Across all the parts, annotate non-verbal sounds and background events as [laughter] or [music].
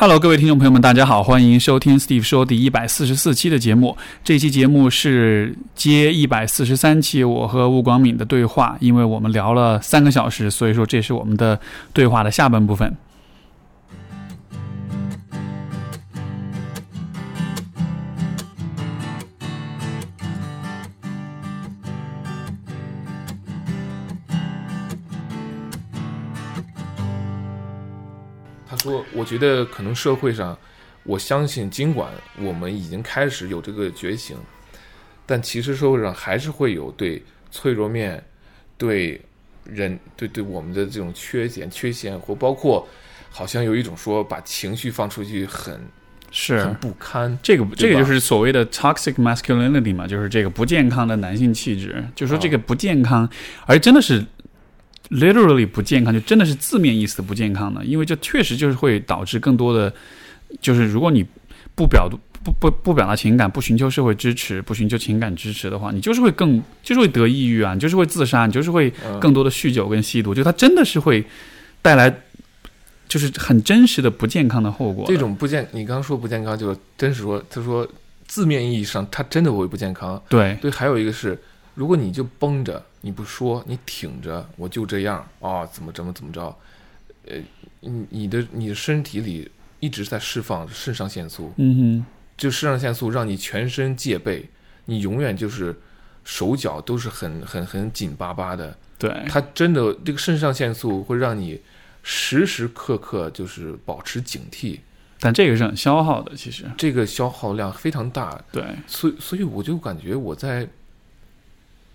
Hello，各位听众朋友们，大家好，欢迎收听 Steve 说第一百四十四期的节目。这期节目是接一百四十三期我和吴广敏的对话，因为我们聊了三个小时，所以说这是我们的对话的下半部分。觉得可能社会上，我相信，尽管我们已经开始有这个觉醒，但其实社会上还是会有对脆弱面、对人、对对我们的这种缺点、缺陷，或包括好像有一种说把情绪放出去很是很不堪。这个，这个就是所谓的 toxic masculinity 嘛，就是这个不健康的男性气质。就说这个不健康，而真的是 literally 不健康，就真的是字面意思的不健康呢，因为这确实就是会导致更多的，就是如果你不表不不不表达情感，不寻求社会支持，不寻求情感支持的话，你就是会更就是会得抑郁啊，你就是会自杀，你就是会嗯更多的酗酒跟吸毒，就它真的是会带来就是很真实的不健康的后果。这种不健，你刚刚说不健康，就真是说，他说字面意义上，它真的会不健康。对对，还有一个是，如果你就绷着，你不说，你挺着，我就这样啊、怎么怎么怎么着，呃，你你的你的身体里一直在释放肾上腺素，嗯哼。就肾上腺素让你全身戒备，你永远就是手脚都是很很很紧巴巴的。对，它真的这个肾上腺素会让你时时刻刻就是保持警惕，但这个是很消耗的，其实这个消耗量非常大。对，所以，所以我就感觉我在，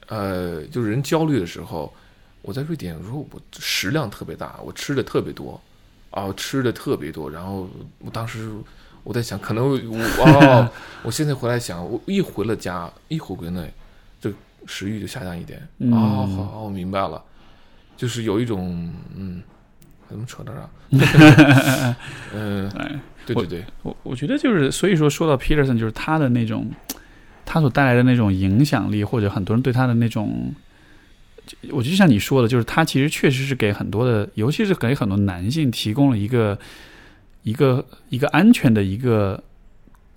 呃，就是人焦虑的时候，我在瑞典，有时候我食量特别大，我吃的特别多，啊，吃的特别多，然后我当时我在想，可能我哦，我现在回来想，我一回了家，一回国内，这食欲就下降一点，嗯。哦，好，好我明白了，就是有一种，嗯，怎么扯到这儿？嗯、[laughs] 哎，对对对，我我觉得就是，所以说说到 Peterson，就是他的那种，他所带来的那种影响力，或者很多人对他的那种，我就像你说的，就是他其实确实是给很多的，尤其是给很多男性提供了一个一个一个安全的一个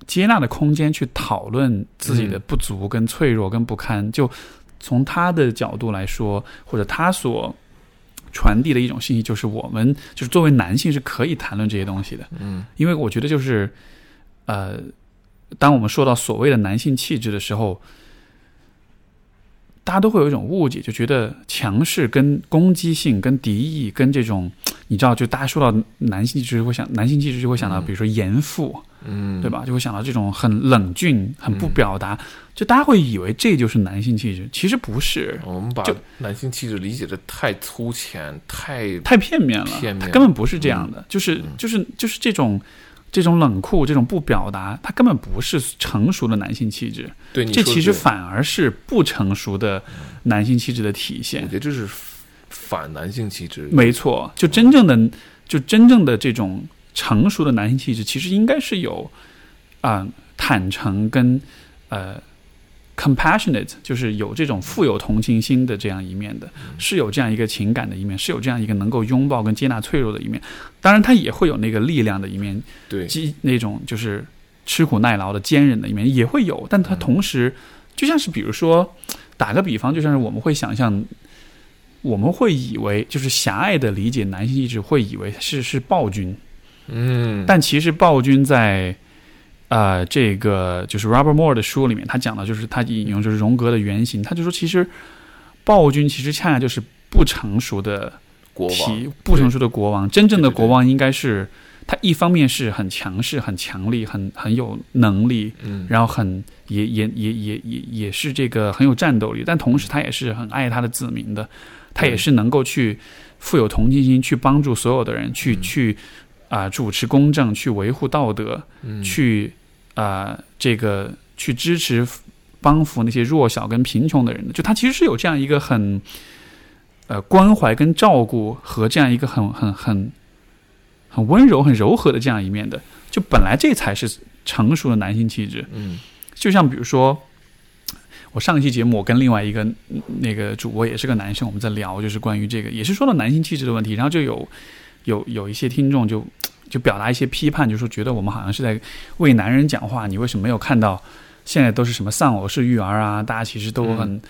接纳的空间，去讨论自己的嗯不足、跟脆弱、跟不堪。就从他的角度来说，或者他所传递的一种信息，就是我们就是作为男性是可以谈论这些东西的。嗯因为我觉得就是，呃，当我们说到所谓的男性气质的时候，大家都会有一种误解，就觉得强势、跟攻击性、跟敌意、跟这种，你知道，就大家说到男性气质会想，男性气质就会想到，嗯。比如说严父，嗯，对吧？就会想到这种很冷峻、很不表达，就大家会以为这就是男性气质，其实不是，我们把男性气质理解的太粗浅，太太片面了，片面。它根本不是这样的，就是就是就是这种这种冷酷、这种不表达，它根本不是成熟的男性气质，对这其实反而是不成熟的男性气质的体现我现觉。得这是反男性气质。没错，就真正的就真正的这种成熟的男性气质，其实应该是有啊、坦诚跟呃 compassionate，就是有这种富有同情心的这样一面的，是有这样一个情感的一面，是有这样一个能够拥抱跟接纳脆弱的一面。当然，他也会有那个力量的一面，对，激那种就是吃苦耐劳的坚韧的一面也会有，但他同时就像是比如说打个比方，就像是我们会想象，我们会以为就是狭隘的理解男性意志，会以为是是暴君，嗯，但其实暴君在。呃，这个就是 Robert Moore 的书里面，他讲的就是他引用就是荣格的原型，他就说其实暴君其实恰恰就是不成熟的国王不成熟的国王，真正的国王应该是他一方面是很强势、很强力、很很有能力，嗯，然后很也也也也也也是这个很有战斗力，但同时他也是很爱他的子民的，他也是能够去富有同情心，去帮助所有的人，去嗯去啊、主持公正，去维护道德，嗯去啊、这个去支持帮扶那些弱小跟贫穷的人的，就他其实是有这样一个很呃关怀跟照顾和这样一个很很很很温柔、很柔和的这样一面的。就本来这才是成熟的男性气质。嗯就像比如说，我上一期节目我跟另外一个嗯那个主播也是个男生，我们在聊就是关于这个，也是说到男性气质的问题，然后就有有有一些听众就就表达一些批判，就说觉得我们好像是在为男人讲话，你为什么没有看到现在都是什么丧偶式育儿啊？大家其实都很，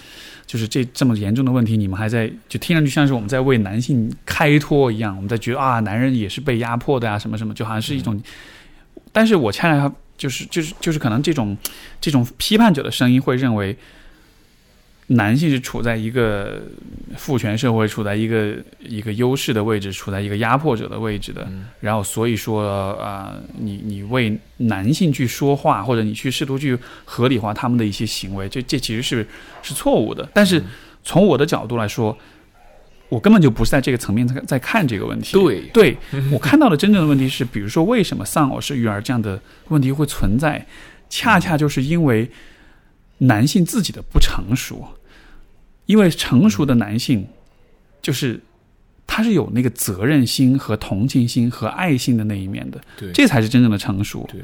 就是这这么严重的问题，你们还在就听上去像是我们在为男性开脱一样，我们在觉得啊，男人也是被压迫的呀，什么什么，就好像是一种。但是我恰恰就是就是就是可能这种这种批判者的声音会认为。男性是处在一个父权社会，处在一个一个优势的位置，处在一个压迫者的位置的。然后，所以说啊，你你为男性去说话，或者你去试图去合理化他们的一些行为，这这其实是是错误的。但是从我的角度来说，我根本就不是在这个层面在在看这个问题。对，对 [laughs] 我看到的真正的问题是，比如说为什么丧偶式育儿这样的问题会存在，恰恰就是因为男性自己的不成熟。因为成熟的男性，就是他是有那个责任心和同情心和爱心的那一面的，对，这才是真正的成熟。对，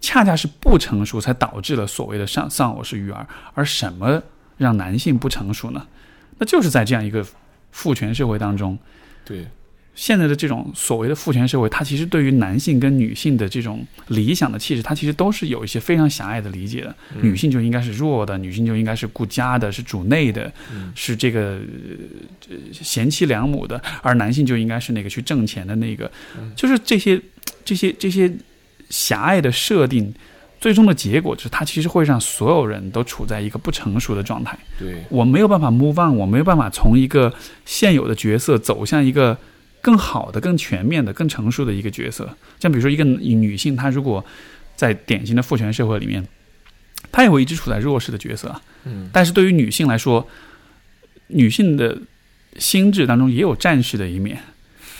恰恰是不成熟才导致了所谓的丧丧偶式育儿。而什么让男性不成熟呢？那就是在这样一个父权社会当中，对。现在的这种所谓的父权社会，它其实对于男性跟女性的这种理想的气质，它其实都是有一些非常狭隘的理解的。女性就应该是弱的，女性就应该是顾家的，是主内的，是这个贤妻良母的，而男性就应该是那个去挣钱的那个。就是这些这些这些狭隘的设定，最终的结果就是它其实会让所有人都处在一个不成熟的状态。对我没有办法 move on，我没有办法从一个现有的角色走向一个。更好的、更全面的、更成熟的一个角色，像比如说一个女性，她如果在典型的父权社会里面，她也会一直处在弱势的角色。嗯，但是对于女性来说，女性的心智当中也有战士的一面。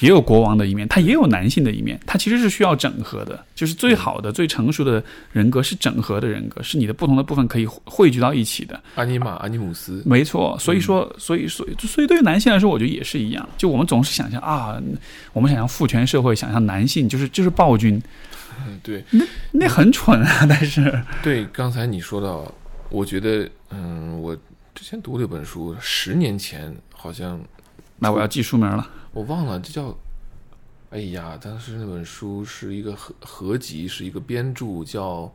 也有国王的一面，他也有男性的一面，他其实是需要整合的。就是最好的、最成熟的人格是整合的人格，是你的不同的部分可以汇聚到一起的。阿尼玛、阿尼姆斯，没错。所以说，所以，所以，所以，对于男性来说，我觉得也是一样。就我们总是想象啊，我们想象父权社会，想象男性就是就是暴君。嗯，对，那那很蠢啊。但是，对，刚才你说到，我觉得，嗯，我之前读了一本书，十年前好像，那我要记书名了。我忘了，这叫，哎呀，当时那本书是一个合合集，是一个编著，叫，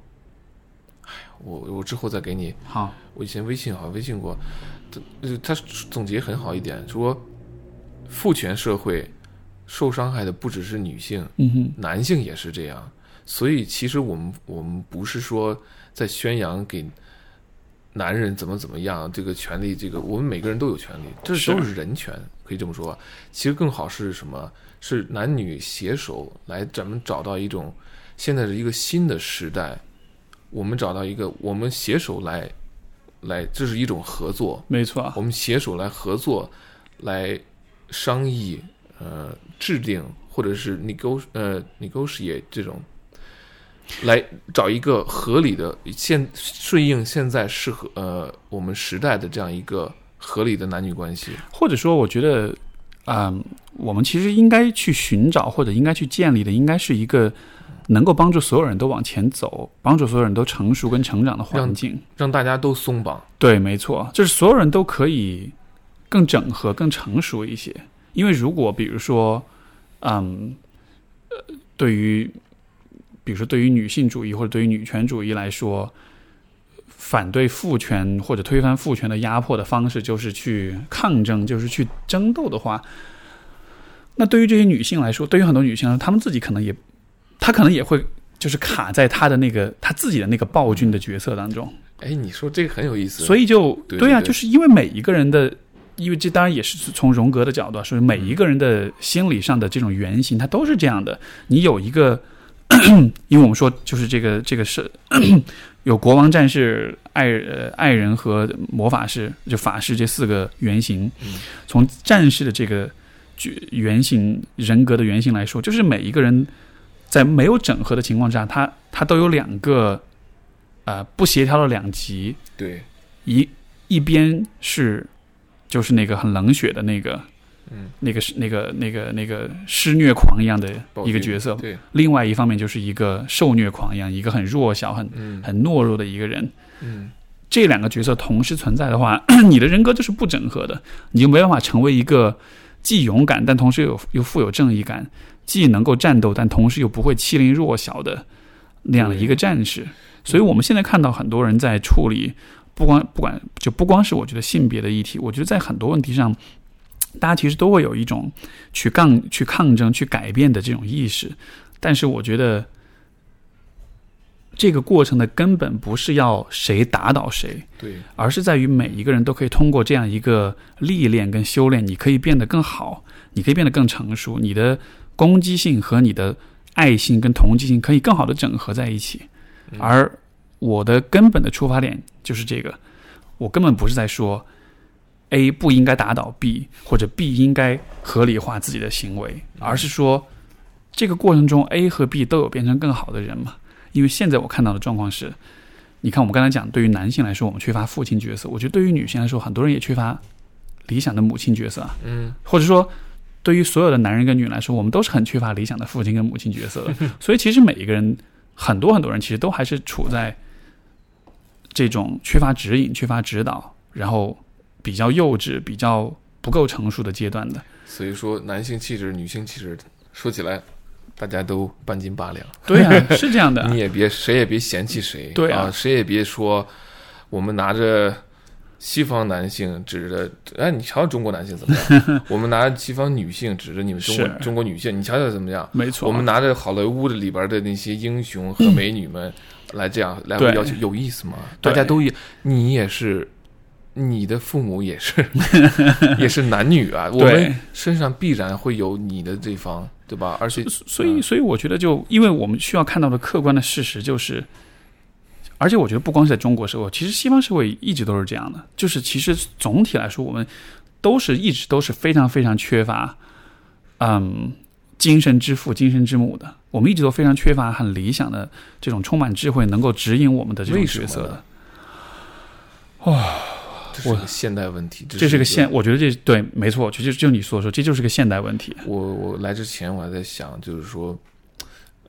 哎呀，我我之后再给你。好，我以前微信好像微信过，他他总结很好一点，说父权社会受伤害的不只是女性，男性也是这样，所以其实我们我们不是说在宣扬给男人怎么怎么样这个权利，这个我们每个人都有权利，这都是人权。可以这么说，其实更好是什么？是男女携手来，咱们找到一种现在的一个新的时代，我们找到一个，我们携手来，来，这是一种合作，没错，我们携手来合作，来商议，呃，制定或者是 nego 呃 negotiate 这种，来找一个合理的现顺应现在适合呃我们时代的这样一个。合理的男女关系，或者说，我觉得，嗯，我们其实应该去寻找，或者应该去建立的，应该是一个能够帮助所有人都往前走，帮助所有人都成熟跟成长的环境，让大家都松绑。对，没错，就是所有人都可以更整合、更成熟一些。因为如果，比如说，嗯，呃，对于，比如说，对于女性主义或者对于女权主义来说。反对父权或者推翻父权的压迫的方式，就是去抗争，就是去争斗的话，那对于这些女性来说，对于很多女性来说，她们自己可能也，她可能也会就是卡在她的那个她自己的那个暴君的角色当中。哎，你说这个很有意思，所以就对啊，就是因为每一个人的，因为这当然也是从荣格的角度说，每一个人的心理上的这种原型，它都是这样的。你有一个，[coughs] 因为我们说就是这个这个是。[coughs] 有国王、战士、爱呃爱人和魔法师，就法师这四个原型。从战士的这个原型人格的原型来说，就是每一个人在没有整合的情况下，他他都有两个呃不协调的两极。对，一一边是就是那个很冷血的那个。嗯，那个是那个那个那个施虐狂一样的一个角色，对。另外一方面就是一个受虐狂一样，一个很弱小、很很懦弱的一个人。嗯，这两个角色同时存在的话，[clears throat] 你的人格就是不整合的，你就没办法成为一个既勇敢但同时又又富有正义感、既能够战斗，但同时又不会欺凌弱小的那样的一个战士。所以，我们现在看到很多人在处理，不光不管就不光是我觉得性别的议题，我觉得在很多问题上，大家其实都会有一种去抗、去抗争、去改变的这种意识。但是，我觉得这个过程的根本不是要谁打倒谁，对，而是在于每一个人都可以通过这样一个历练跟修炼，你可以变得更好，你可以变得更成熟，你的攻击性和你的爱心跟同情性可以更好的整合在一起。而我的根本的出发点就是这个，我根本不是在说 A 不应该打倒 B，或者 B 应该合理化自己的行为，而是说这个过程中 A 和 B 都有变成更好的人嘛。因为现在我看到的状况是，你看我们刚才讲，对于男性来说，我们缺乏父亲角色；我觉得对于女性来说，很多人也缺乏理想的母亲角色啊。嗯，或者说，对于所有的男人跟女人来说，我们都是很缺乏理想的父亲跟母亲角色的。[laughs] 所以，其实每一个人。很多很多人其实都还是处在这种缺乏指引、缺乏指导，然后比较幼稚、比较不够成熟的阶段的。所以说，男性气质、女性气质，说起来大家都半斤八两。对啊，[laughs] 是这样的。你也别谁也别嫌弃谁，对啊，谁也别说我们拿着。西方男性指着，哎，你瞧瞧中国男性怎么样？[laughs] 我们拿着西方女性指着你们中国中国女性，你瞧瞧怎么样？没错，我们拿着好莱坞的里边的那些英雄和美女们来这样来要求，有意思吗？大家都也，你也是，你的父母也是，[laughs] 也是男女啊，我们身上必然会有你的这方，对吧？而且，所以，所以我觉得，就因为我们需要看到的客观的事实就是。而且我觉得不光是在中国社会，其实西方社会一直都是这样的。就是其实总体来说，我们都是一直都是非常非常缺乏，嗯，精神之父、精神之母的。我们一直都非常缺乏很理想的这种充满智慧、能够指引我们的这种角色的。哇，这是个现代问题。这是个现，我觉得这对，没错，就就就你所说，这就是个现代问题。我我来之前我还在想，就是说，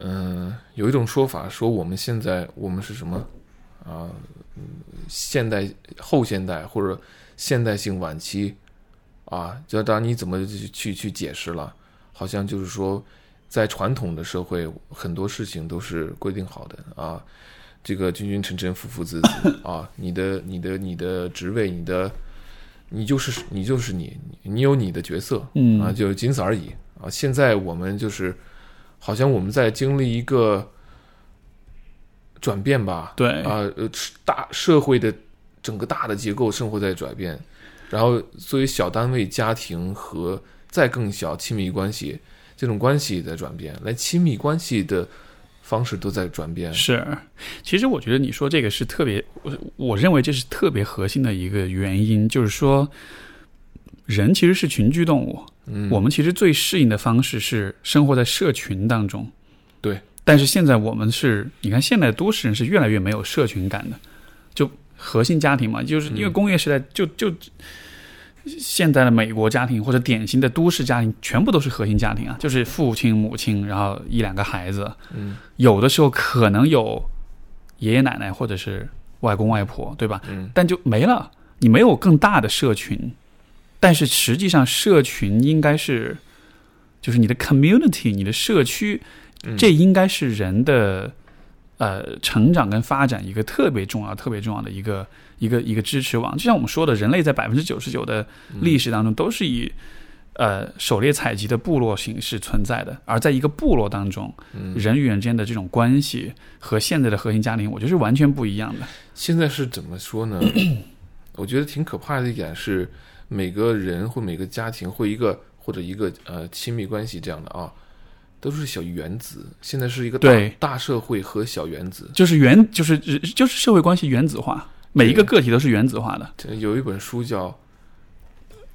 嗯，有一种说法说我们现在我们是什么？啊，现代、后现代或者现代性晚期，啊，就当你怎么去去解释了，好像就是说，在传统的社会，很多事情都是规定好的啊，这个君君臣臣、父父子子 [laughs] 啊，你的、你的、你的职位，你的，你就是你就是你，你有你的角色，嗯啊，就仅此而已啊。现在我们就是，好像我们在经历一个。转变吧，对啊，呃，大社会的整个大的结构生活在转变，然后作为小单位、家庭和再更小亲密关系这种关系在转变，来亲密关系的方式都在转变。是，其实我觉得你说这个是特别，我我认为这是特别核心的一个原因，就是说，人其实是群居动物，嗯，我们其实最适应的方式是生活在社群当中，对。但是现在我们是，你看现在都市人是越来越没有社群感的，就核心家庭嘛，就是因为工业时代，就就现在的美国家庭或者典型的都市家庭，全部都是核心家庭啊，就是父亲母亲，然后一两个孩子，嗯，有的时候可能有爷爷奶奶或者是外公外婆，对吧？嗯，但就没了，你没有更大的社群，但是实际上社群应该是，就是你的 community，你的社区。这应该是人的呃成长跟发展一个特别重要、特别重要的一个一个一个支持网。就像我们说的，人类在百分之九十九的历史当中都是以呃狩猎采集的部落形式存在的。而在一个部落当中，人与人之间的这种关系和现在的核心家庭，我觉得是完全不一样的。现在是怎么说呢？[coughs] 我觉得挺可怕的一点是，每个人或每个家庭或一个或者一个呃亲密关系这样的啊。都是小原子，现在是一个大大社会和小原子，就是原就是就是社会关系原子化，每一个个体都是原子化的。有一本书叫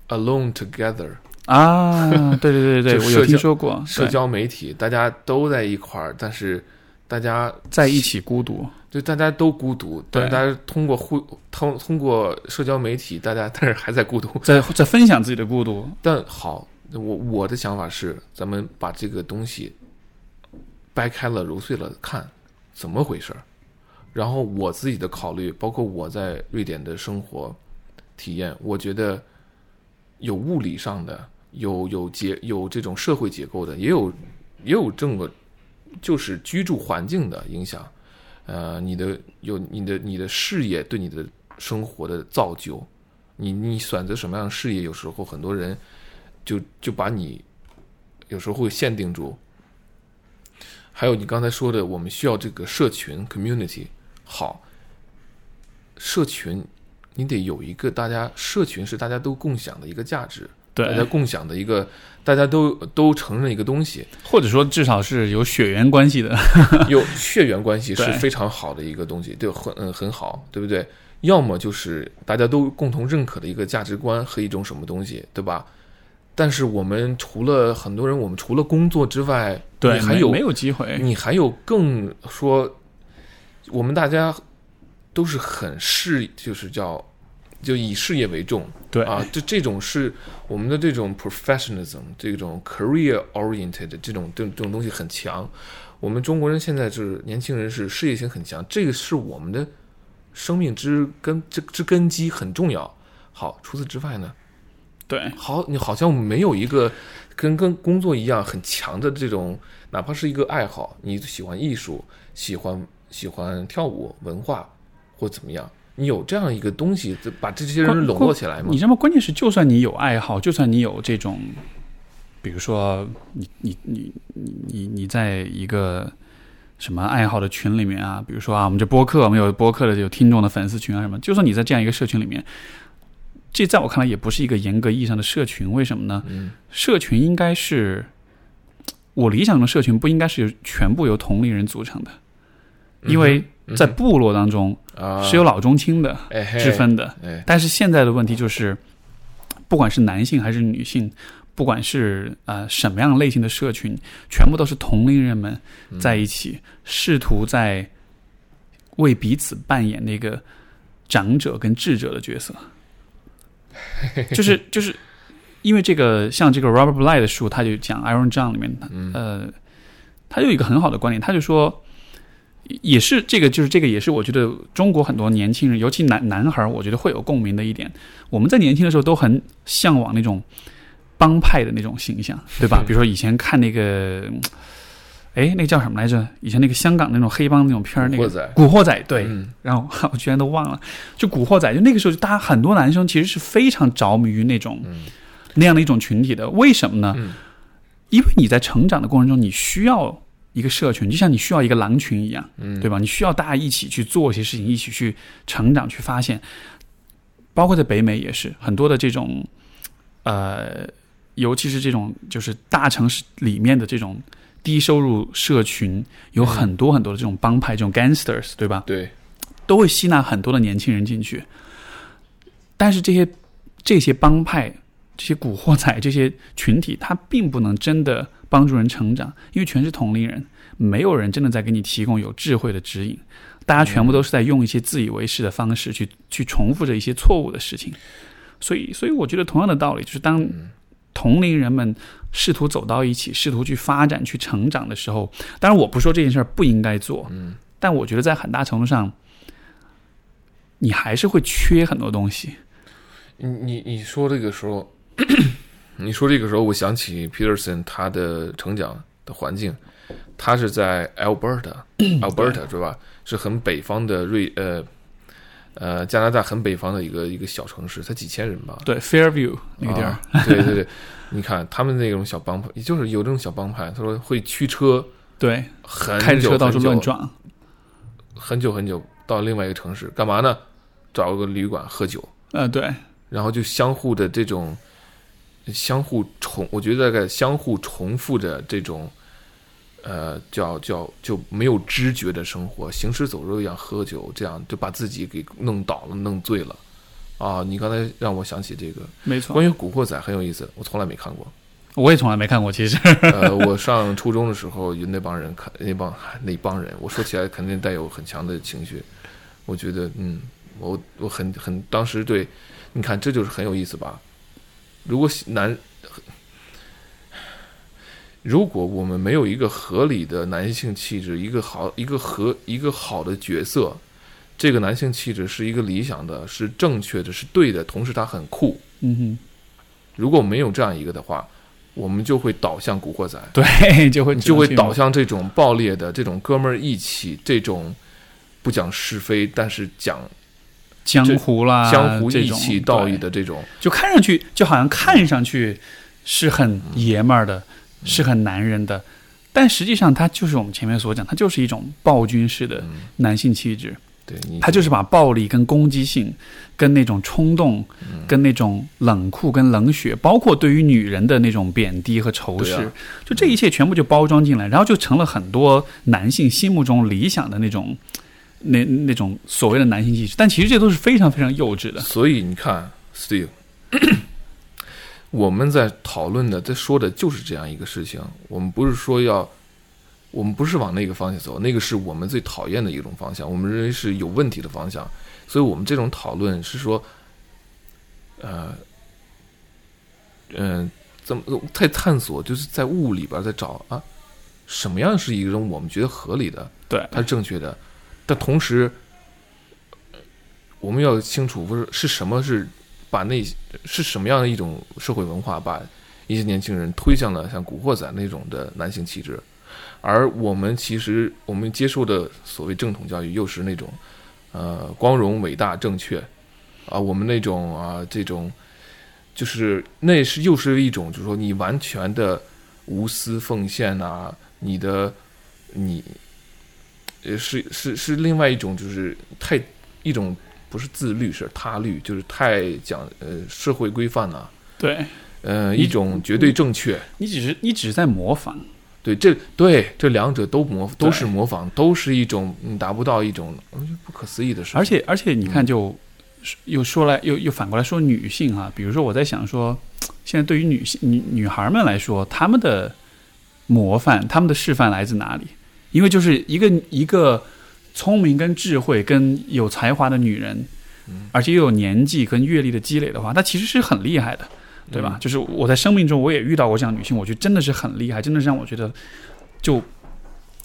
《Alone Together》啊，对对对对，[laughs] 我有听说过。社交媒体大家都在一块儿，但是大家在一起孤独，对，大家都孤独，但是大家通过互通通过社交媒体，大家 [laughs] 但是还在孤独，在在分享自己的孤独。但好。我我的想法是，咱们把这个东西掰开了揉碎了看，怎么回事儿？然后我自己的考虑，包括我在瑞典的生活体验，我觉得有物理上的，有有结有这种社会结构的，也有也有这个就是居住环境的影响，呃，你的有你的你的事业对你的生活的造就，你你选择什么样的事业，有时候很多人就就把你有时候会限定住。还有你刚才说的，我们需要这个社群 community 好，社群你得有一个大家社群是大家都共享的一个价值，对大家，共享的一一个大家都都承认一个东西，或者说至少是有血缘关系的。有血缘关系是非常好的一个东西，对，很嗯很好，对不对？要么就是大家都共同认可的一个价值观和一种什么东西，对吧？但是我们除了很多人，我们除了工作之外，对，你还有没没有机会。你还有更说，我们大家都是很事，就是叫就以事业为重对啊，这这种是我们的这种 professionalism，这种 career oriented 这种这种这种东西很强。我们中国人现在就是年轻人是事业心很强，这个是我们的生命之根之之根基很重要。好，除此之外呢，对好，你好像没有一个跟跟工作一样很强的这种，哪怕是一个爱好，你喜欢艺术，喜欢喜欢跳舞、文化或怎么样，你有这样一个东西，就把这些人笼络起来吗你？知道吗？关键是，就算你有爱好，就算你有这种，比如说你你你你你你在一个什么爱好的群里面啊，比如说啊，我们这播客，我们有播客的有听众的粉丝群啊什么，就算你在这样一个社群里面，这在我看来也不是一个严格意义上的社群。为什么呢？嗯社群应该是我理想中的社群，不应该是全部由同龄人组成的，因为在部落当中啊是有老中青的哎之分的。哎但是现在的问题就是，不管是男性还是女性，不管是呃什么样类型的社群，全部都是同龄人们在一起，试图在为彼此扮演那个长者跟智者的角色。[laughs] 就是就是因为这个，像这个 Robert Bly 的书，他就讲 Iron John 里面，嗯呃，他有一个很好的观点，他就说。也是这个，就是这个，也是我觉得中国很多年轻人，尤其男男孩，我觉得会有共鸣的一点。我们在年轻的时候都很向往那种帮派的那种形象，对吧？比如说以前看那个，嗯哎，那个叫什么来着？以前那个香港那种黑帮那种片儿，那个古惑仔古惑仔，对。嗯然后我居然都忘了，就古惑仔，就那个时候，大家很多男生其实是非常着迷于那种、嗯那样的一种群体的。为什么呢？嗯因为你在成长的过程中，你需要一个社群，就像你需要一个狼群一样。嗯，对吧？你需要大家一起去做一些事情，一起去成长，去发现。包括在北美也是很多的这种，呃，尤其是这种就是大城市里面的这种低收入社群，有很多很多的这种帮派，这种 gangsters，对吧？对，都会吸纳很多的年轻人进去。但是这些这些帮派、这些古惑仔、这些群体，它并不能真的帮助人成长，因为全是同龄人，没有人真的在给你提供有智慧的指引。大家全部都是在用一些自以为是的方式去去重复着一些错误的事情，所以，所以我觉得同样的道理，就是当同龄人们试图走到一起，试图去发展、去成长的时候，当然我不说这件事儿不应该做，嗯但我觉得在很大程度上，你还是会缺很多东西。你你你说这个时候，你说这个时候，我想起 Peterson 他的成长的环境，他是在 Alberta，Alberta [clears throat] 是吧？是很北方的瑞呃呃加拿大很北方的一个一个小城市，才几千人吧？对，Fairview 那个地儿，啊对对对，[laughs] 你看他们那种小帮派，也就是有这种小帮派，他说会驱车对，很开着车到处乱撞，很久很久到另外一个城市干嘛呢？找个旅馆喝酒。呃，对，然后就相互的这种相互重，我觉得在相互重复着这种，呃，叫叫就没有知觉的生活，行尸走肉一样喝酒，这样就把自己给弄倒了、弄醉了。啊，你刚才让我想起这个，没错。关于《古惑仔》很有意思，我从来没看过。我也从来没看过，其实。呃，我上初中的时候，有那帮人看，那帮那帮人，我说起来肯定带有很强的情绪。我觉得，嗯，我我很很当时对，你看这就是很有意思吧？如果男，[sighs] 如果我们没有一个合理的男性气质，一个好一个合一个好的角色，这个男性气质是一个理想的，是正确的，是对的，同时他很酷。嗯如果没有这样一个的话，我们就会导向古惑仔，对，[laughs] 就会就会导导向这种暴烈的这种哥们儿义气，这种不讲是非，但是讲江湖啦，江湖义啊这种气道义的这种，就看上去就好像看上去是很爷们儿的，是很男人的，但实际上它就是我们前面所讲，它就是一种暴君式的嗯，男性气质，对你它就是把暴力跟攻击性、跟那种冲动、嗯跟那种冷酷、跟冷血，包括对于女人的那种贬低和仇视，啊就这一切全部就包装进来，然后就成了很多男性心目中理想的那种。那那种所谓的男性气质，但其实这都是非常非常幼稚的。所以你看，Steve，[coughs] 我们在讨论的、在说的就是这样一个事情。我们不是说要，我们不是往那个方向走，那个是我们最讨厌的一种方向，我们认为是有问题的方向。所以我们这种讨论是说，呃，嗯、怎么在探索，就是在物里边在找啊，什么样是一种我们觉得合理的，对，它是正确的，但同时，我们要清楚，不是是什么是把那是什么样的一种社会文化把一些年轻人推向了像古惑仔那种的男性气质，而我们其实我们接受的所谓正统教育又是那种呃光荣、伟大、正确啊，我们那种啊这种就是那是又是一种就是说你完全的无私奉献呐、你的你呃，是是是另外一种，就是太一种不是自律，是他律，就是太讲呃社会规范呐、对呃一种绝对正确。你只是你只是在模仿，对，这对这两者都模都是模仿，都是一种你达不到一种嗯不可思议的事。而且而且你看嗯就，又说来又又反过来说女性哈、比如说我在想说，现在对于女性女女孩们来说，她们的模范、她们的示范来自哪里？因为就是一个一个聪明跟智慧跟有才华的女人，嗯而且又有年纪跟阅历的积累的话，她其实是很厉害的，对吧？就是我在生命中我也遇到过这样的女性，我觉得真的是很厉害，真的是让我觉得就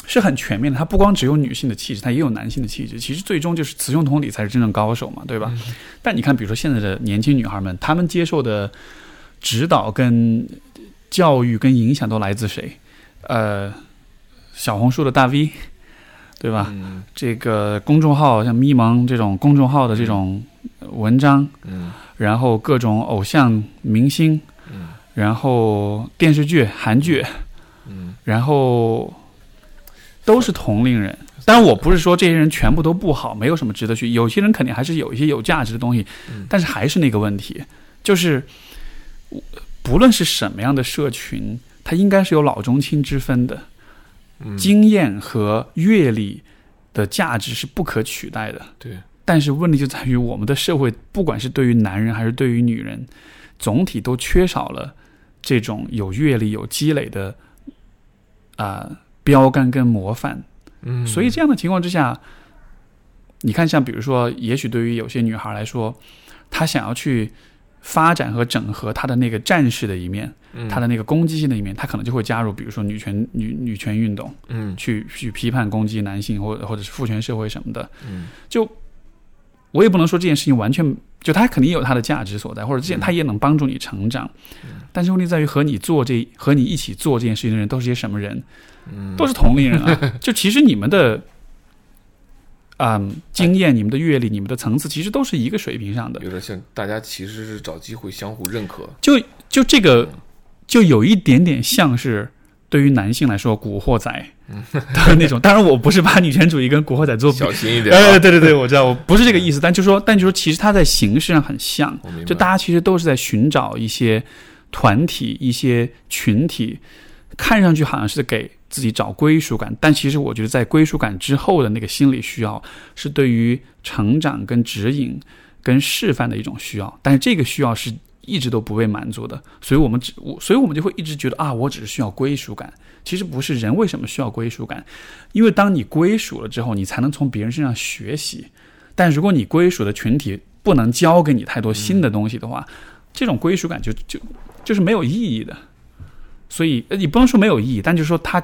是很全面的。她不光只有女性的气质，她也有男性的气质。其实最终就是雌雄同体才是真正高手嘛，对吧？但你看，比如说现在的年轻女孩们，她们接受的指导跟教育跟影响都来自谁？呃，小红书的大 V，对吧？嗯这个公众号像咪蒙这种公众号的这种文章，嗯然后各种偶像明星，嗯然后电视剧、韩剧，嗯然后都是同龄人。当然，我不是说这些人全部都不好，没有什么值得去。有些人肯定还是有一些有价值的东西，嗯但是还是那个问题，就是不论是什么样的社群，它应该是有老中青之分的。嗯，经验和阅历的价值是不可取代的。对，但是问题就在于我们的社会，不管是对于男人还是对于女人，总体都缺少了这种有阅历、有积累的啊、标杆跟模范。嗯，所以这样的情况之下，你看，像比如说，也许对于有些女孩来说，她想要去发展和整合他的那个战士的一面，嗯她的那个攻击性的一面，他可能就会加入，比如说女权女女权运动。嗯去去批判攻击男性或者或者是父权社会什么的，嗯就我也不能说这件事情完全就他肯定有他的价值所在，或者这件嗯它也能帮助你成长，但是问题在于和你做这和你一起做这件事情的人都是些什么人？嗯都是同龄人啊！[laughs] 就其实你们的。嗯，经验、你们的阅历、你们的层次，其实都是一个水平上的。有点像大家其实是找机会相互认可。就就这个，就有一点点像是对于男性来说，古惑仔的那种。[laughs] 当然，我不是把女权主义跟古惑仔做比小心一点哎，啊！对对对，我知道，我不是这个意思，但就说，但就说，其实它在形式上很像。就大家其实都是在寻找一些团体、一些群体，看上去好像是给自己找归属感，但其实我觉得在归属感之后的那个心理需要，是对于成长、跟指引、跟示范的一种需要，但是这个需要是一直都不被满足的，所以我们只，我所以我们就会一直觉得啊，我只是需要归属感。其实不是，人为什么需要归属感？因为当你归属了之后，你才能从别人身上学习。但如果你归属的群体不能教给你太多新的东西的话，这种归属感就就就是没有意义的。所以你不能说没有意义，但就是说它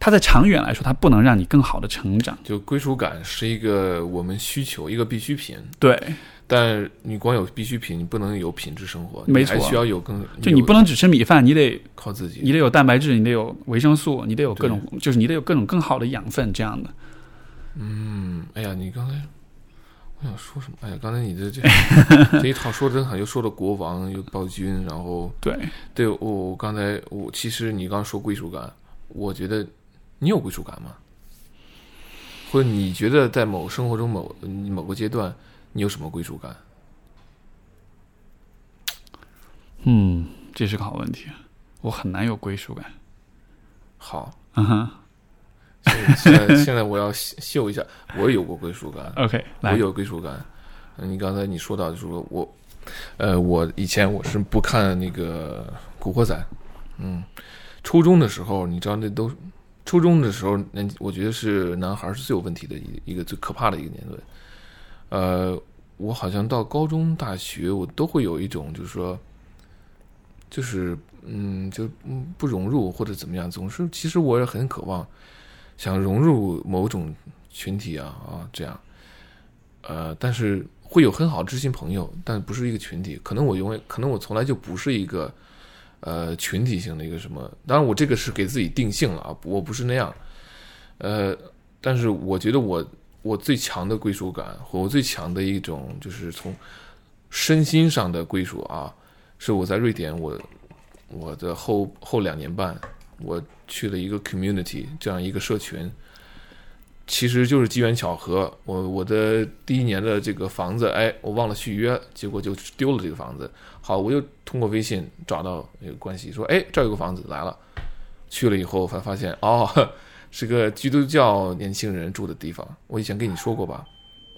它它在长远来说，它不能让你更好的成长。就归属感是一个我们需求，一个必需品。对，但你光有必需品，你不能有品质生活，没错你还需要有更就你不能只吃米饭，你得靠自己。你得有蛋白质，你得有维生素，你得有各种，就是你得有各种更好的养分，这样的。嗯，哎呀，你刚才我想说什么？哎呀，刚才你的这 [laughs] 这一套说的真好，又说了国王，又暴君，然后对，对我我刚才我其实你刚刚说归属感，我觉得你有归属感吗？或者你觉得在某生活中某某个阶段，你有什么归属感？嗯，这是个好问题，我很难有归属感。好，嗯哼现现在现在我要秀一下，我有过归属感。，OK，来，我有归属感。嗯，你刚才你说到就是说我，呃，我以前我是不看那个《古惑仔》，嗯，初中的时候，你知道那都初中的时候，那我觉得是男孩是最有问题的一一个最可怕的一个年龄。呃，我好像到高中、大学，我都会有一种就是说，就是嗯，就嗯不融入或者怎么样，总是其实我也很渴望想融入某种群体啊啊这样。呃，但是会有很好知心朋友，但不是一个群体。可能我永远，可能我从来就不是一个呃群体性的一个什么。当然，我这个是给自己定性了啊，我不是那样。呃，但是我觉得我我最强的归属感和我最强的一种就是从身心上的归属啊，是我在瑞典，我我的后后两年半，我去了一个 community 这样一个社群。其实就是机缘巧合，我我的第一年的这个房子，哎，我忘了续约，结果就丢了这个房子。好，我又通过微信找到一个关系，说，哎，这儿有个房子来了。去了以后才发现，哦，是个基督教年轻人住的地方。我以前跟你说过吧？